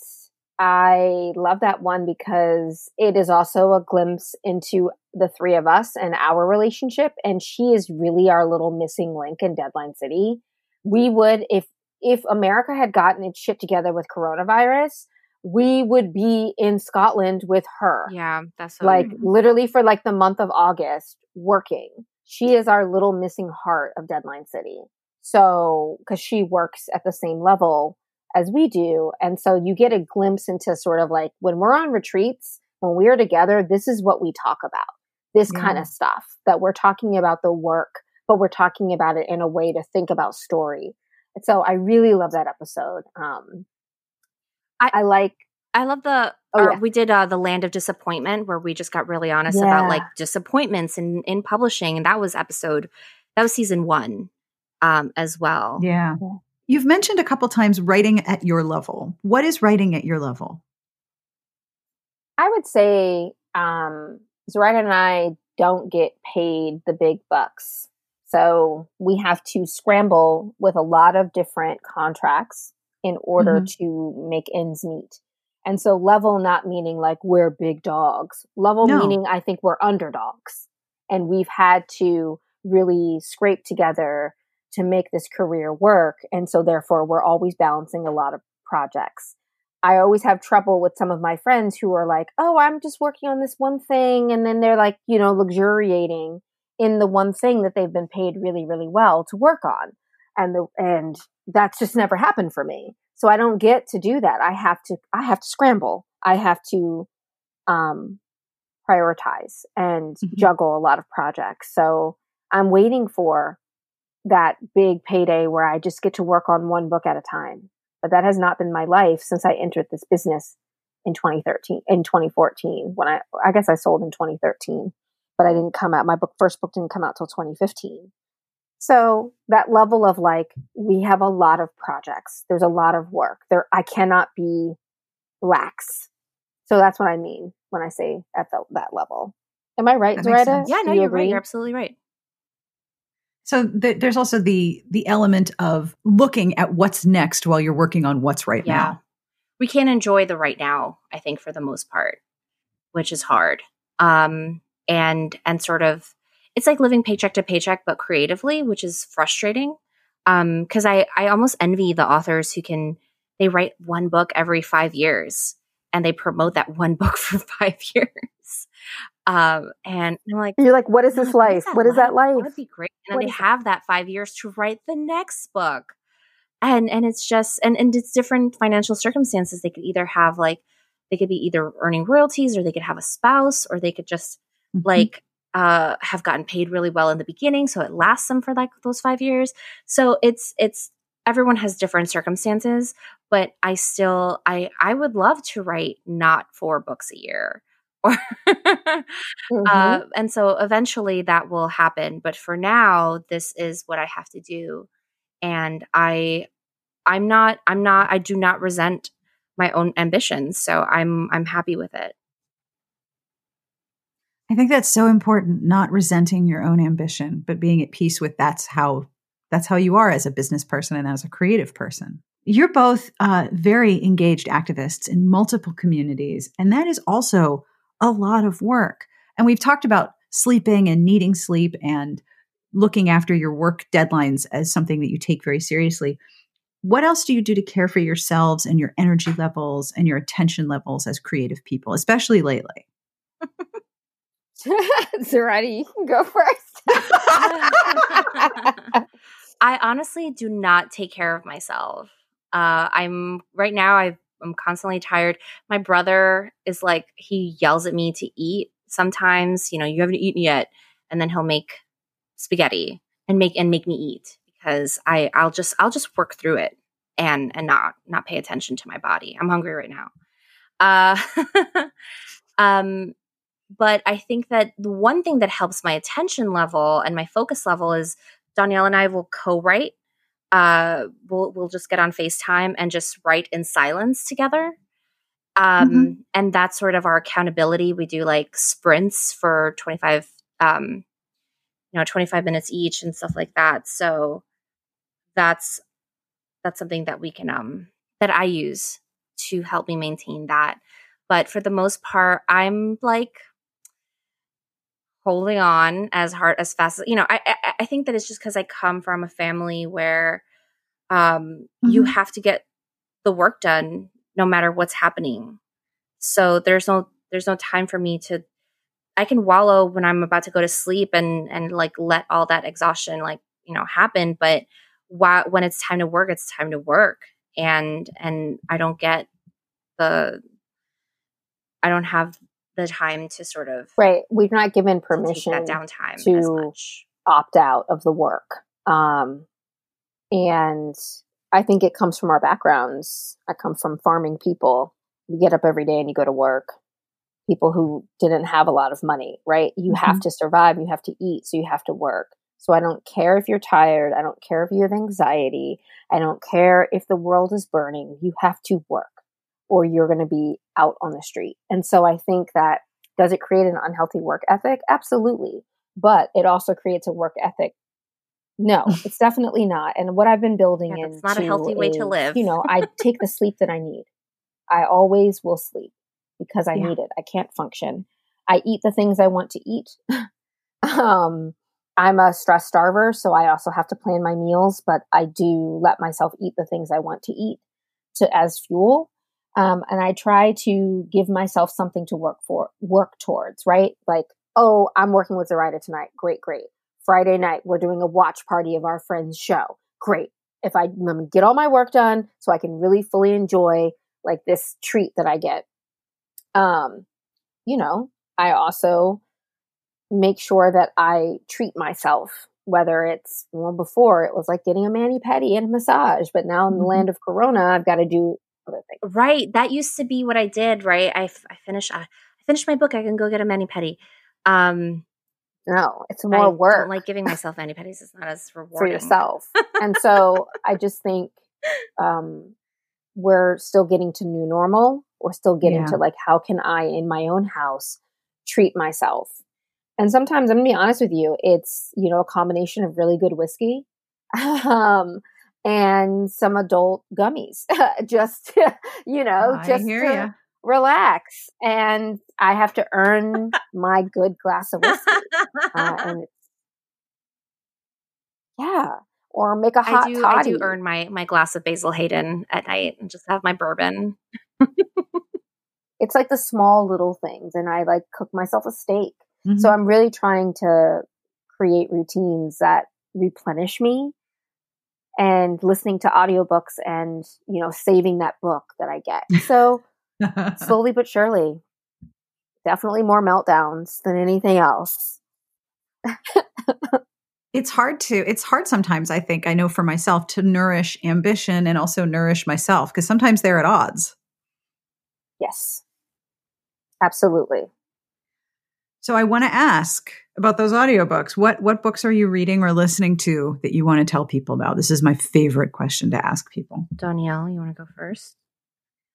Speaker 3: I love that one because it is also a glimpse into the three of us and our relationship. And she is really our little missing link in Deadline City. We would, if if America had gotten its shit together with coronavirus, we would be in Scotland with her
Speaker 2: Yeah, that's so
Speaker 3: like mhm. literally for like the month of August working. She is our little missing heart of Deadline City. So, because she works at the same level as we do. And so you get a glimpse into sort of like when we're on retreats, when we're together, this is what we talk about this kind of stuff that we're talking about the work, but we're talking about it in a way to think about story. And so I really love that episode. Um, I,
Speaker 2: I-
Speaker 3: like,
Speaker 2: I love the
Speaker 3: Oh,
Speaker 2: or
Speaker 3: yeah.
Speaker 2: we did uh the land of disappointment where we just got really honest about like disappointments in in publishing and that was episode that was season 1 um as well.
Speaker 1: Yeah.
Speaker 3: Yeah.
Speaker 1: You've mentioned a couple times writing at your level. What is writing at your level?
Speaker 3: I would say um, Zoraida and I don't get paid the big bucks. So we have to scramble with a lot of different contracts in order to make ends meet. And so level not meaning like we're big dogs. Level
Speaker 1: No.
Speaker 3: meaning I think we're underdogs. And we've had to really scrape together to make this career work. And so therefore we're always balancing a lot of projects. I always have trouble with some of my friends who are like, "Oh, I'm just working on this one thing," and then they're like, you know, luxuriating in the one thing that they've been paid really, really well to work on, and the and that's just never happened for me. So I don't get to do that. I have to. I have to scramble. I have to um, prioritize and
Speaker 1: Mhm.
Speaker 3: juggle a lot of projects. So I'm waiting for that big payday where I just get to work on one book at a time but that has not been my life since I entered this business in 2013 in 2014 when I I guess I sold in 2013 but I didn't come out my book first book didn't come out till 2015 so that level of like we have a lot of projects there's a lot of work there I cannot be lax so that's what I mean when I say at the, that level am I right
Speaker 1: That
Speaker 3: Zoraida.
Speaker 2: Yeah, no,
Speaker 3: you
Speaker 2: you're right. You're absolutely right.
Speaker 1: So th- there's also the the element of looking at what's next while you're working on what's right
Speaker 2: Yeah.
Speaker 1: now.
Speaker 2: We can't enjoy the right now, I think for the most part, which is hard. Um and and sort of it's like living paycheck to paycheck but creatively, which is frustrating. Um cuz I I almost envy the authors who can they write one book every 5 years and they promote that one book for 5 years. Um and I'm like
Speaker 3: you're like what is this life what is that life
Speaker 2: would be great. And
Speaker 3: What
Speaker 2: then they
Speaker 3: is that?
Speaker 2: have that five years to write the next book. And and it's just and, and it's different financial circumstances. They could either have like they could be either earning royalties or they could have a spouse or they could just
Speaker 1: Mhm.
Speaker 2: like uh have gotten paid really well in the beginning so it lasts them for like those five years. So it's it's everyone has different circumstances, but I still I I would love to write not four books a year. Or
Speaker 3: Mhm.
Speaker 2: uh, and so eventually that will happen. But for now, this is what I have to do. And I, I'm not, I'm not, I do not resent my own ambitions. So I'm I'm happy with it.
Speaker 1: I think that's so important, not resenting your own ambition, but being at peace with that's how that's how you are as a business person and as a creative person. You're both uh, very engaged activists in multiple communities, and that is also a lot of work. And we've talked about sleeping and needing sleep and looking after your work deadlines as something that you take very seriously. What else do you do to care for yourselves and your energy levels and your attention levels as creative people, especially lately?
Speaker 3: Zoraida, you can go first.
Speaker 2: I honestly do not take care of myself. Uh, I'm right now. i am constantly tired. My brother is like he yells at me to eat. Sometimes, you know, you haven't eaten yet, and then he'll make spaghetti and make and make me eat because I I'll just I'll just work through it and and not not pay attention to my body. I'm hungry right now. Uh, um, but I think that the one thing that helps my attention level and my focus level is Dhonielle and I will co-write. Uh, we'll we'll just get on FaceTime and just write in silence together. Um, mm-hmm. and that's sort of our accountability. We do like sprints for 25 um, you know 25 minutes each and stuff like that so that's that's something that we can um that i use to help me maintain that but for the most part i'm like holding on as hard as fast as you know i i, I think that it's just because i come from a family where um mm-hmm. you have to get the work done no matter what's happening so there's no there's no time for me to I can wallow when I'm about to go to sleep and and like let all that exhaustion like you know happen. But while, when it's time to work, it's time to work, and and I don't get the I don't have the time to sort of
Speaker 3: right. We've not given permission
Speaker 2: that downtime
Speaker 3: to opt out of the work, um, and I think it comes from our backgrounds. I come from farming people. You get up every day and you go to work people who didn't have a lot of money, right? You mm-hmm. have to survive, you have to eat, so you have to work. So I don't care if you're tired, I don't care if you have anxiety, I don't care if the world is burning, you have to work or you're going to be out on the street. And so I think that does it create an unhealthy work ethic? Absolutely. But it also creates a work ethic no, it's definitely not. And what I've been building
Speaker 2: yeah, it's not a healthy way to live.
Speaker 3: you know, I take the sleep that I need. I always will sleep because I yeah. need it. I can't function. I eat the things I want to eat. um, I'm a stress starver, so I also have to plan my meals, but I do let myself eat the things I want to eat to as fuel. Um, and I try to give myself something to work for, work towards, right? Like, oh, I'm working with Zoraida tonight. Great, great. Friday night, we're doing a watch party of our friend's show. Great. If I let me get all my work done so I can really fully enjoy like this treat that I get um, you know, I also make sure that I treat myself, whether it's, well, before it was like getting a mani pedi and a massage, but now in the mm-hmm. land of Corona, I've got to do other things.
Speaker 2: Right. That used to be what I did, right? I, I finished, I finished my book. I can go get a mani pedi. Um,
Speaker 3: no, it's more
Speaker 2: I
Speaker 3: work.
Speaker 2: Don't like giving myself mani pedis. It's not as rewarding
Speaker 3: for yourself. and so I just think um, we're still getting to new normal or still getting yeah. into like how can i in my own house treat myself and sometimes i'm gonna be honest with you it's you know a combination of really good whiskey um, and some adult gummies just you know
Speaker 1: I
Speaker 3: just
Speaker 1: to
Speaker 3: relax and i have to earn my good glass of whiskey uh, and yeah or make a hot
Speaker 2: I do,
Speaker 3: toddy.
Speaker 2: I do earn my my glass of Basil Hayden at night and just have my bourbon.
Speaker 3: it's like the small little things, and I like cook myself a steak. Mm-hmm. So I'm really trying to create routines that replenish me and listening to audiobooks and you know saving that book that I get. So slowly but surely, definitely more meltdowns than anything else.
Speaker 1: It's hard to it's hard sometimes i think i know for myself to nourish ambition and also nourish myself because sometimes they're at odds.
Speaker 3: Yes. Absolutely.
Speaker 1: So i want to ask about those audiobooks what what books are you reading or listening to that you want to tell people about this is my favorite question to ask people
Speaker 2: Dhonielle you want to go first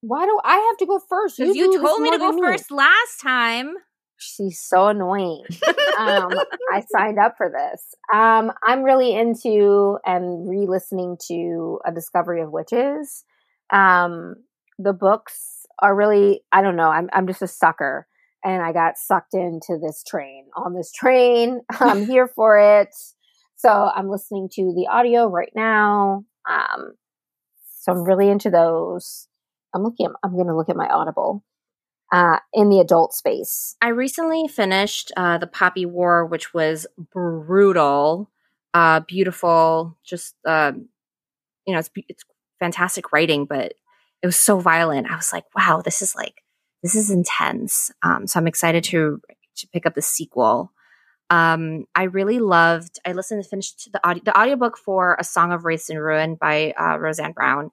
Speaker 3: Why do I have to go first?
Speaker 2: You, you told me to go first last time.
Speaker 3: She's so annoying. um, I signed up for this. Um, I'm really into and re-listening to A Discovery of Witches. Um, the books are really, I don't know, I'm, I'm just a sucker. And I got sucked into this train. On this train, I'm here for it. So I'm listening to the audio right now. Um, so I'm really into those. I'm looking. At, I'm going to look at my Audible uh, in the adult space.
Speaker 2: I recently finished uh, the Poppy War, which was brutal, uh, beautiful. Just uh, you know, it's it's fantastic writing, but it was so violent. I was like, wow, this is like this is intense. Um, so I'm excited to to pick up the sequel. Um, I really loved. I listened to finished the audio. The audiobook for A Song of Wraiths and Ruin by uh, Roseanne Brown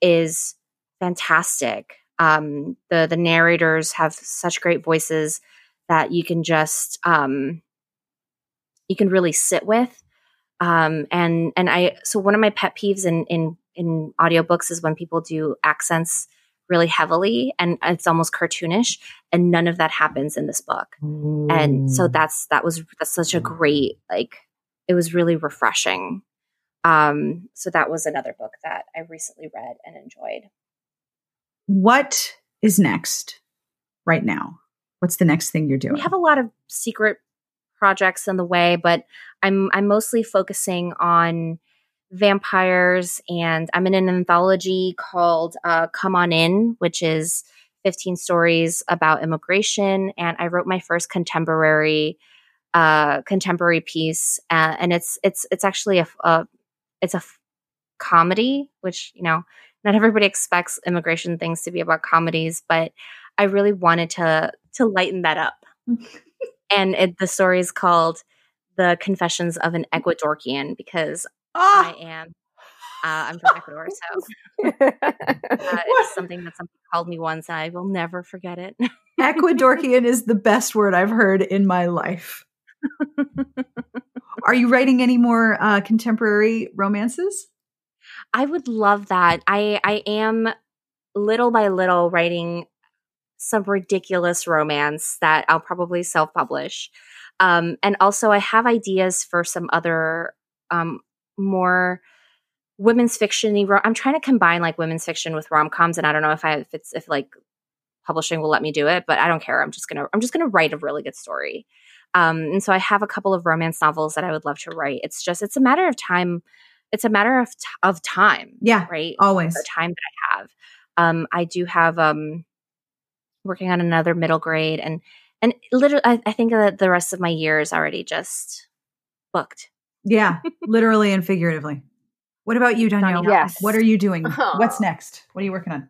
Speaker 2: is fantastic. Um, the the narrators have such great voices that you can just um, you can really sit with. Um, and and I so one of my pet peeves in in in audiobooks is when people do accents really heavily and it's almost cartoonish and none of that happens in this book. Ooh. and so that's that was that's such a great like it was really refreshing. Um so that was another book that i recently read and enjoyed.
Speaker 1: What is next right now? What's the next thing you're doing?
Speaker 2: we have a lot of secret projects in the way but i'm i'm mostly focusing on vampires, and I'm in an anthology called uh, Come On In, which is 15 stories about immigration. And I wrote my first contemporary uh, contemporary piece, uh, and it's it's it's actually a, a it's a f- comedy, which you know not everybody expects immigration things to be about comedies, but I really wanted to to lighten that up. and it, the story is called "The Confessions of an Ecuadorian" because Oh. I am. Uh, I'm from Ecuador, so uh, it's something that somebody called me once. I will never forget it.
Speaker 1: Ecuadorian is the best word I've heard in my life. Are you writing any more uh, contemporary romances?
Speaker 2: I would love that. I I am little by little writing some ridiculous romance that I'll probably self publish. Um, and also, I have ideas for some other um, more women's fiction i'm trying to combine like women's fiction with rom-coms and i don't know if i if it's if like publishing will let me do it but i don't care. I'm just gonna i'm just gonna write a really good story. Um and so i have a couple of romance novels that i would love to write. It's just it's a matter of time it's a matter of t- of time
Speaker 1: yeah
Speaker 2: right?
Speaker 1: always.
Speaker 2: The time that i have. Um i do have um working on another middle grade and and literally i, I think that the rest of my year is already just booked
Speaker 1: yeah, literally and figuratively. What about you, Dhonielle?
Speaker 3: Yes.
Speaker 1: What are you doing? Oh. What's next? What are you working on?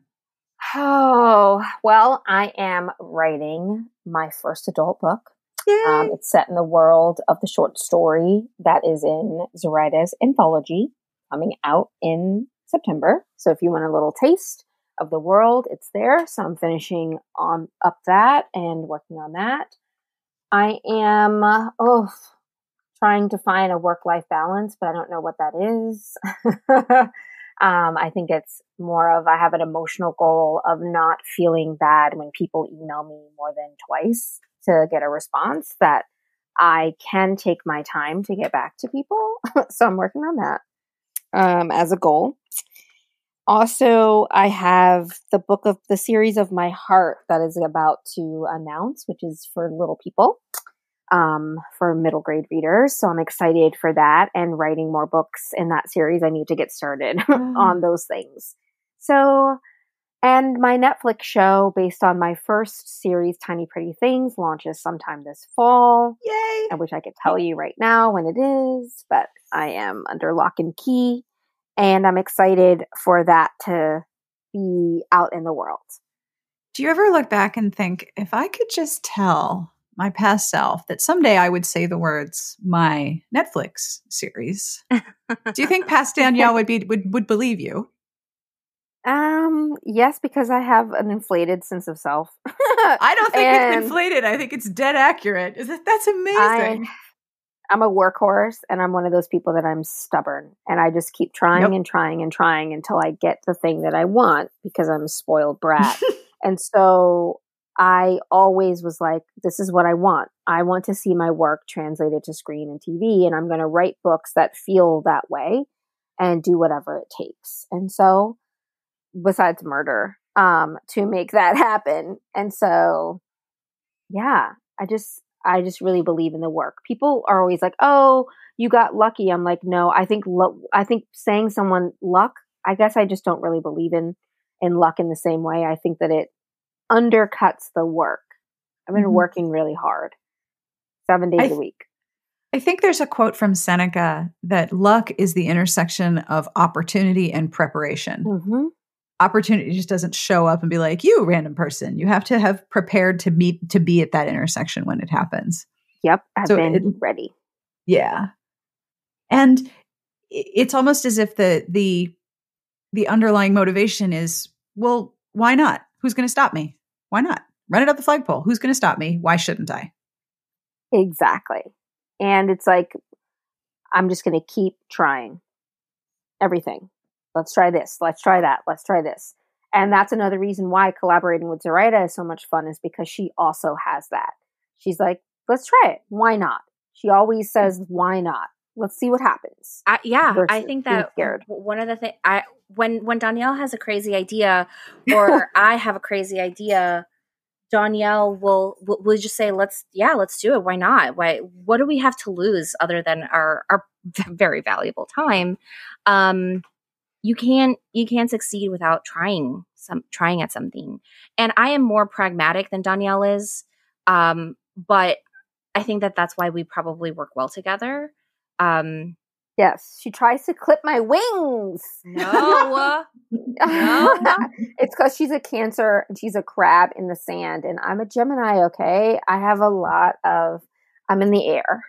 Speaker 3: Oh, well, I am writing my first adult book. Um, it's set in the world of the short story that is in Zoraida's anthology coming out in September. So if you want a little taste of the world, it's there. So I'm finishing on up that and working on that. I am, oh, trying to find a work life balance, but I don't know what that is. um, I think it's more of I have an emotional goal of not feeling bad when people email me more than twice to get a response that I can take my time to get back to people. so I'm working on that um, as a goal. Also, I have the book of the series of my heart that is about to announce, which is for little people um, for middle grade readers. So I'm excited for that and writing more books in that series. I need to get started mm. on those things. So, and my Netflix show based on my first series, Tiny Pretty Things, launches sometime this fall.
Speaker 1: Yay!
Speaker 3: I wish I could tell you right now when it is, but I am under lock and key. And I'm excited for that to be out in the world.
Speaker 1: Do you ever look back and think, if I could just tell my past self that someday I would say the words my Netflix series. Do you think past Dhonielle would be would would believe you?
Speaker 3: Um, yes, because I have an inflated sense of self.
Speaker 1: I don't think and it's inflated. I think it's dead accurate. Is that that's amazing.
Speaker 3: I'm a workhorse and I'm one of those people that I'm stubborn and I just keep trying yep. and trying and trying until I get the thing that I want because I'm a spoiled brat. and so I always was like, this is what I want. I want to see my work translated to screen and TV, and I'm going to write books that feel that way and do whatever it takes. And so, besides murder, um, to make that happen. And so, yeah, I just, I just really believe in the work. People are always like, "Oh, you got lucky." I'm like, "No, I think lo- I think saying someone luck, I guess I just don't really believe in in luck in the same way. I think that it undercuts the work. I've been mm-hmm. working really hard. 7 days th- a week.
Speaker 1: I think there's a quote from Seneca that luck is the intersection of opportunity and preparation. Mm-hmm. Opportunity just doesn't show up and be like, "You random person." You have to have prepared to meet to be at that intersection when it happens.
Speaker 3: Yep, I've so been it, ready.
Speaker 1: Yeah, and it's almost as if the the the underlying motivation is, well, why not? Who's going to stop me? Why not? Run it up the flagpole. Who's going to stop me? Why shouldn't I?
Speaker 3: Exactly. And it's like, I'm just going to keep trying everything. Let's try this. Let's try that. Let's try this. And that's another reason why collaborating with Zoraida is so much fun is because she also has that. She's like, let's try it. Why not? She always says, why not? Let's see what happens.
Speaker 2: I, yeah, I think that one of the things I when when Dhonielle has a crazy idea or I have a crazy idea, Dhonielle will, will just say, "Let's yeah, let's do it. Why not? Why? What do we have to lose other than our our very valuable time?" Um, you can't you can't succeed without trying some trying at something. And I am more pragmatic than Dhonielle is, um, but I think that that's why we probably work well together. Um,
Speaker 3: Yes, she tries to clip my wings.
Speaker 2: No,
Speaker 3: no. it's because she's a Cancer and she's a crab in the sand, and I'm a Gemini. Okay, I have a lot of. I'm in the air.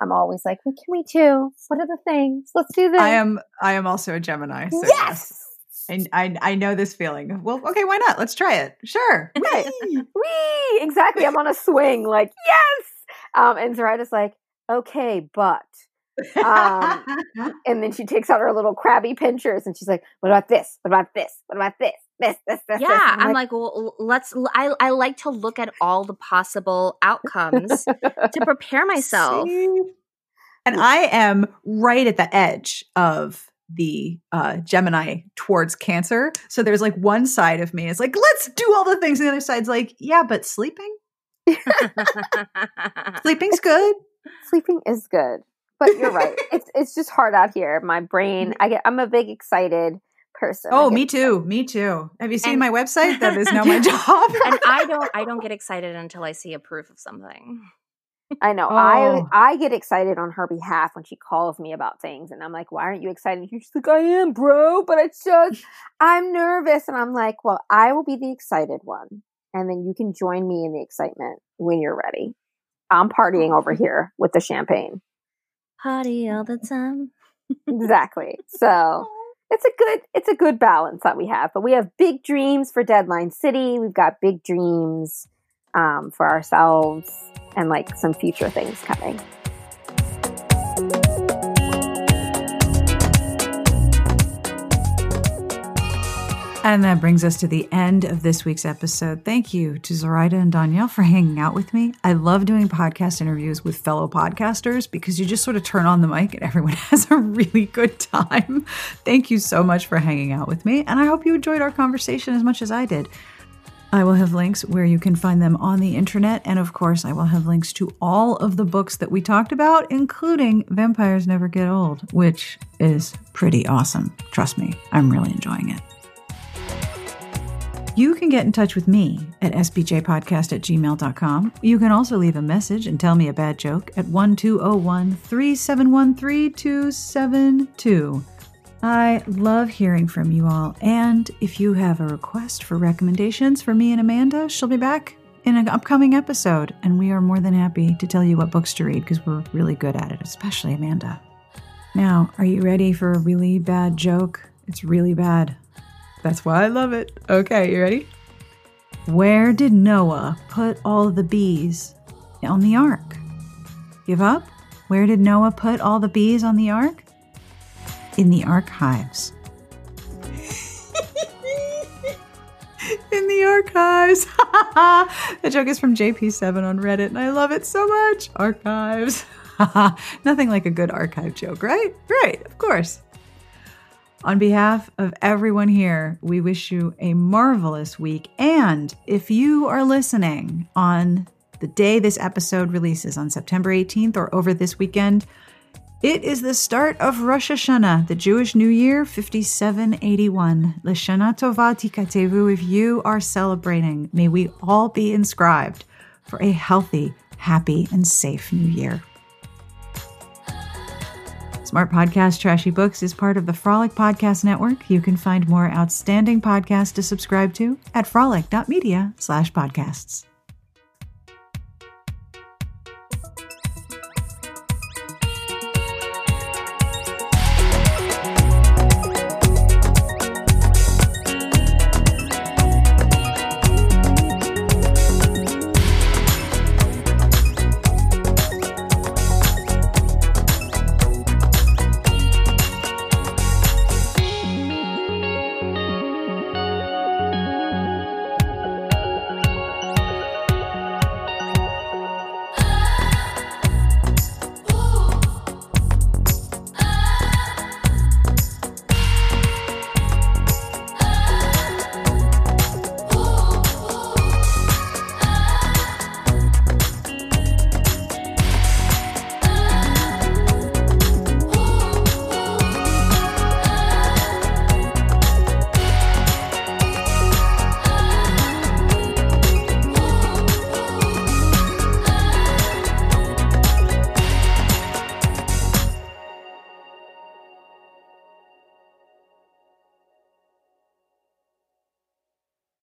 Speaker 3: I'm always like, what can we do? What are the things? Let's do this.
Speaker 1: I am. I am also a Gemini.
Speaker 3: So yes.
Speaker 1: And I, I know this feeling. Well, okay, why not? Let's try it. Sure.
Speaker 3: Wee, wee. Exactly. I'm on a swing. Like yes. Um, and Zoraida's like, okay, but um, and then she takes out her little crabby pinchers and she's like, "What about this? What about this? What about this? This, this, this."
Speaker 2: Yeah,
Speaker 3: this.
Speaker 2: I'm, I'm like, like, well, let's. I I like to look at all the possible outcomes to prepare myself. See?
Speaker 1: And I am right at the edge of the uh, Gemini towards Cancer. So there's like one side of me is like, let's do all the things, and the other side's like, yeah, but sleeping. Sleeping's good.
Speaker 3: Sleeping is good but you're right. it's it's just hard out here. My brain. Mm-hmm. I get. I'm a big excited person.
Speaker 1: Oh, me too. Excited. Me too. Have you seen and, my website? That is now my job.
Speaker 2: and I don't. I don't get excited until I see a proof of something.
Speaker 3: I know. Oh. I I get excited on her behalf when she calls me about things, and I'm like, "Why aren't you excited?" She's like, "I am, bro, but it's just I'm nervous." And I'm like, "Well, I will be the excited one, and then you can join me in the excitement when you're ready." I'm partying over here with the champagne
Speaker 2: party all the time.
Speaker 3: exactly. So it's a good it's a good balance that we have. But we have big dreams for Deadline City. We've got big dreams um, for ourselves and like some future things coming.
Speaker 1: And that brings us to the end of this week's episode. Thank you to Zoraida and Dhonielle for hanging out with me. I love doing podcast interviews with fellow podcasters because you just sort of turn on the mic and everyone has a really good time. Thank you so much for hanging out with me. And I hope you enjoyed our conversation as much as I did. I will have links where you can find them on the internet. And of course, I will have links to all of the books that we talked about, including Vampires Never Get Old, which is pretty awesome. Trust me, I'm really enjoying it. You can get in touch with me at sbjpodcast at gmail.com. You can also leave a message and tell me a bad joke at 1201 371 3272. I love hearing from you all. And if you have a request for recommendations for me and Amanda, she'll be back in an upcoming episode. And we are more than happy to tell you what books to read because we're really good at it, especially Amanda. Now, are you ready for a really bad joke? It's really bad. That's why I love it. Okay, you ready? Where did Noah put all the bees on the ark? Give up? Where did Noah put all the bees on the ark? In the archives. in the archives. the joke is from JP7 on Reddit, and I love it so much. Archives. Nothing like a good archive joke, right? Right, of course. On behalf of everyone here, we wish you a marvelous week. And if you are listening on the day this episode releases on September 18th or over this weekend, it is the start of Rosh Hashanah, the Jewish New Year, 5781. Lashana Tova. If you are celebrating, may we all be inscribed for a healthy, happy, and safe New Year. Smart Podcast Trashy Books is part of the Frolic Podcast Network. You can find more outstanding podcasts to subscribe to at frolic.media slash podcasts.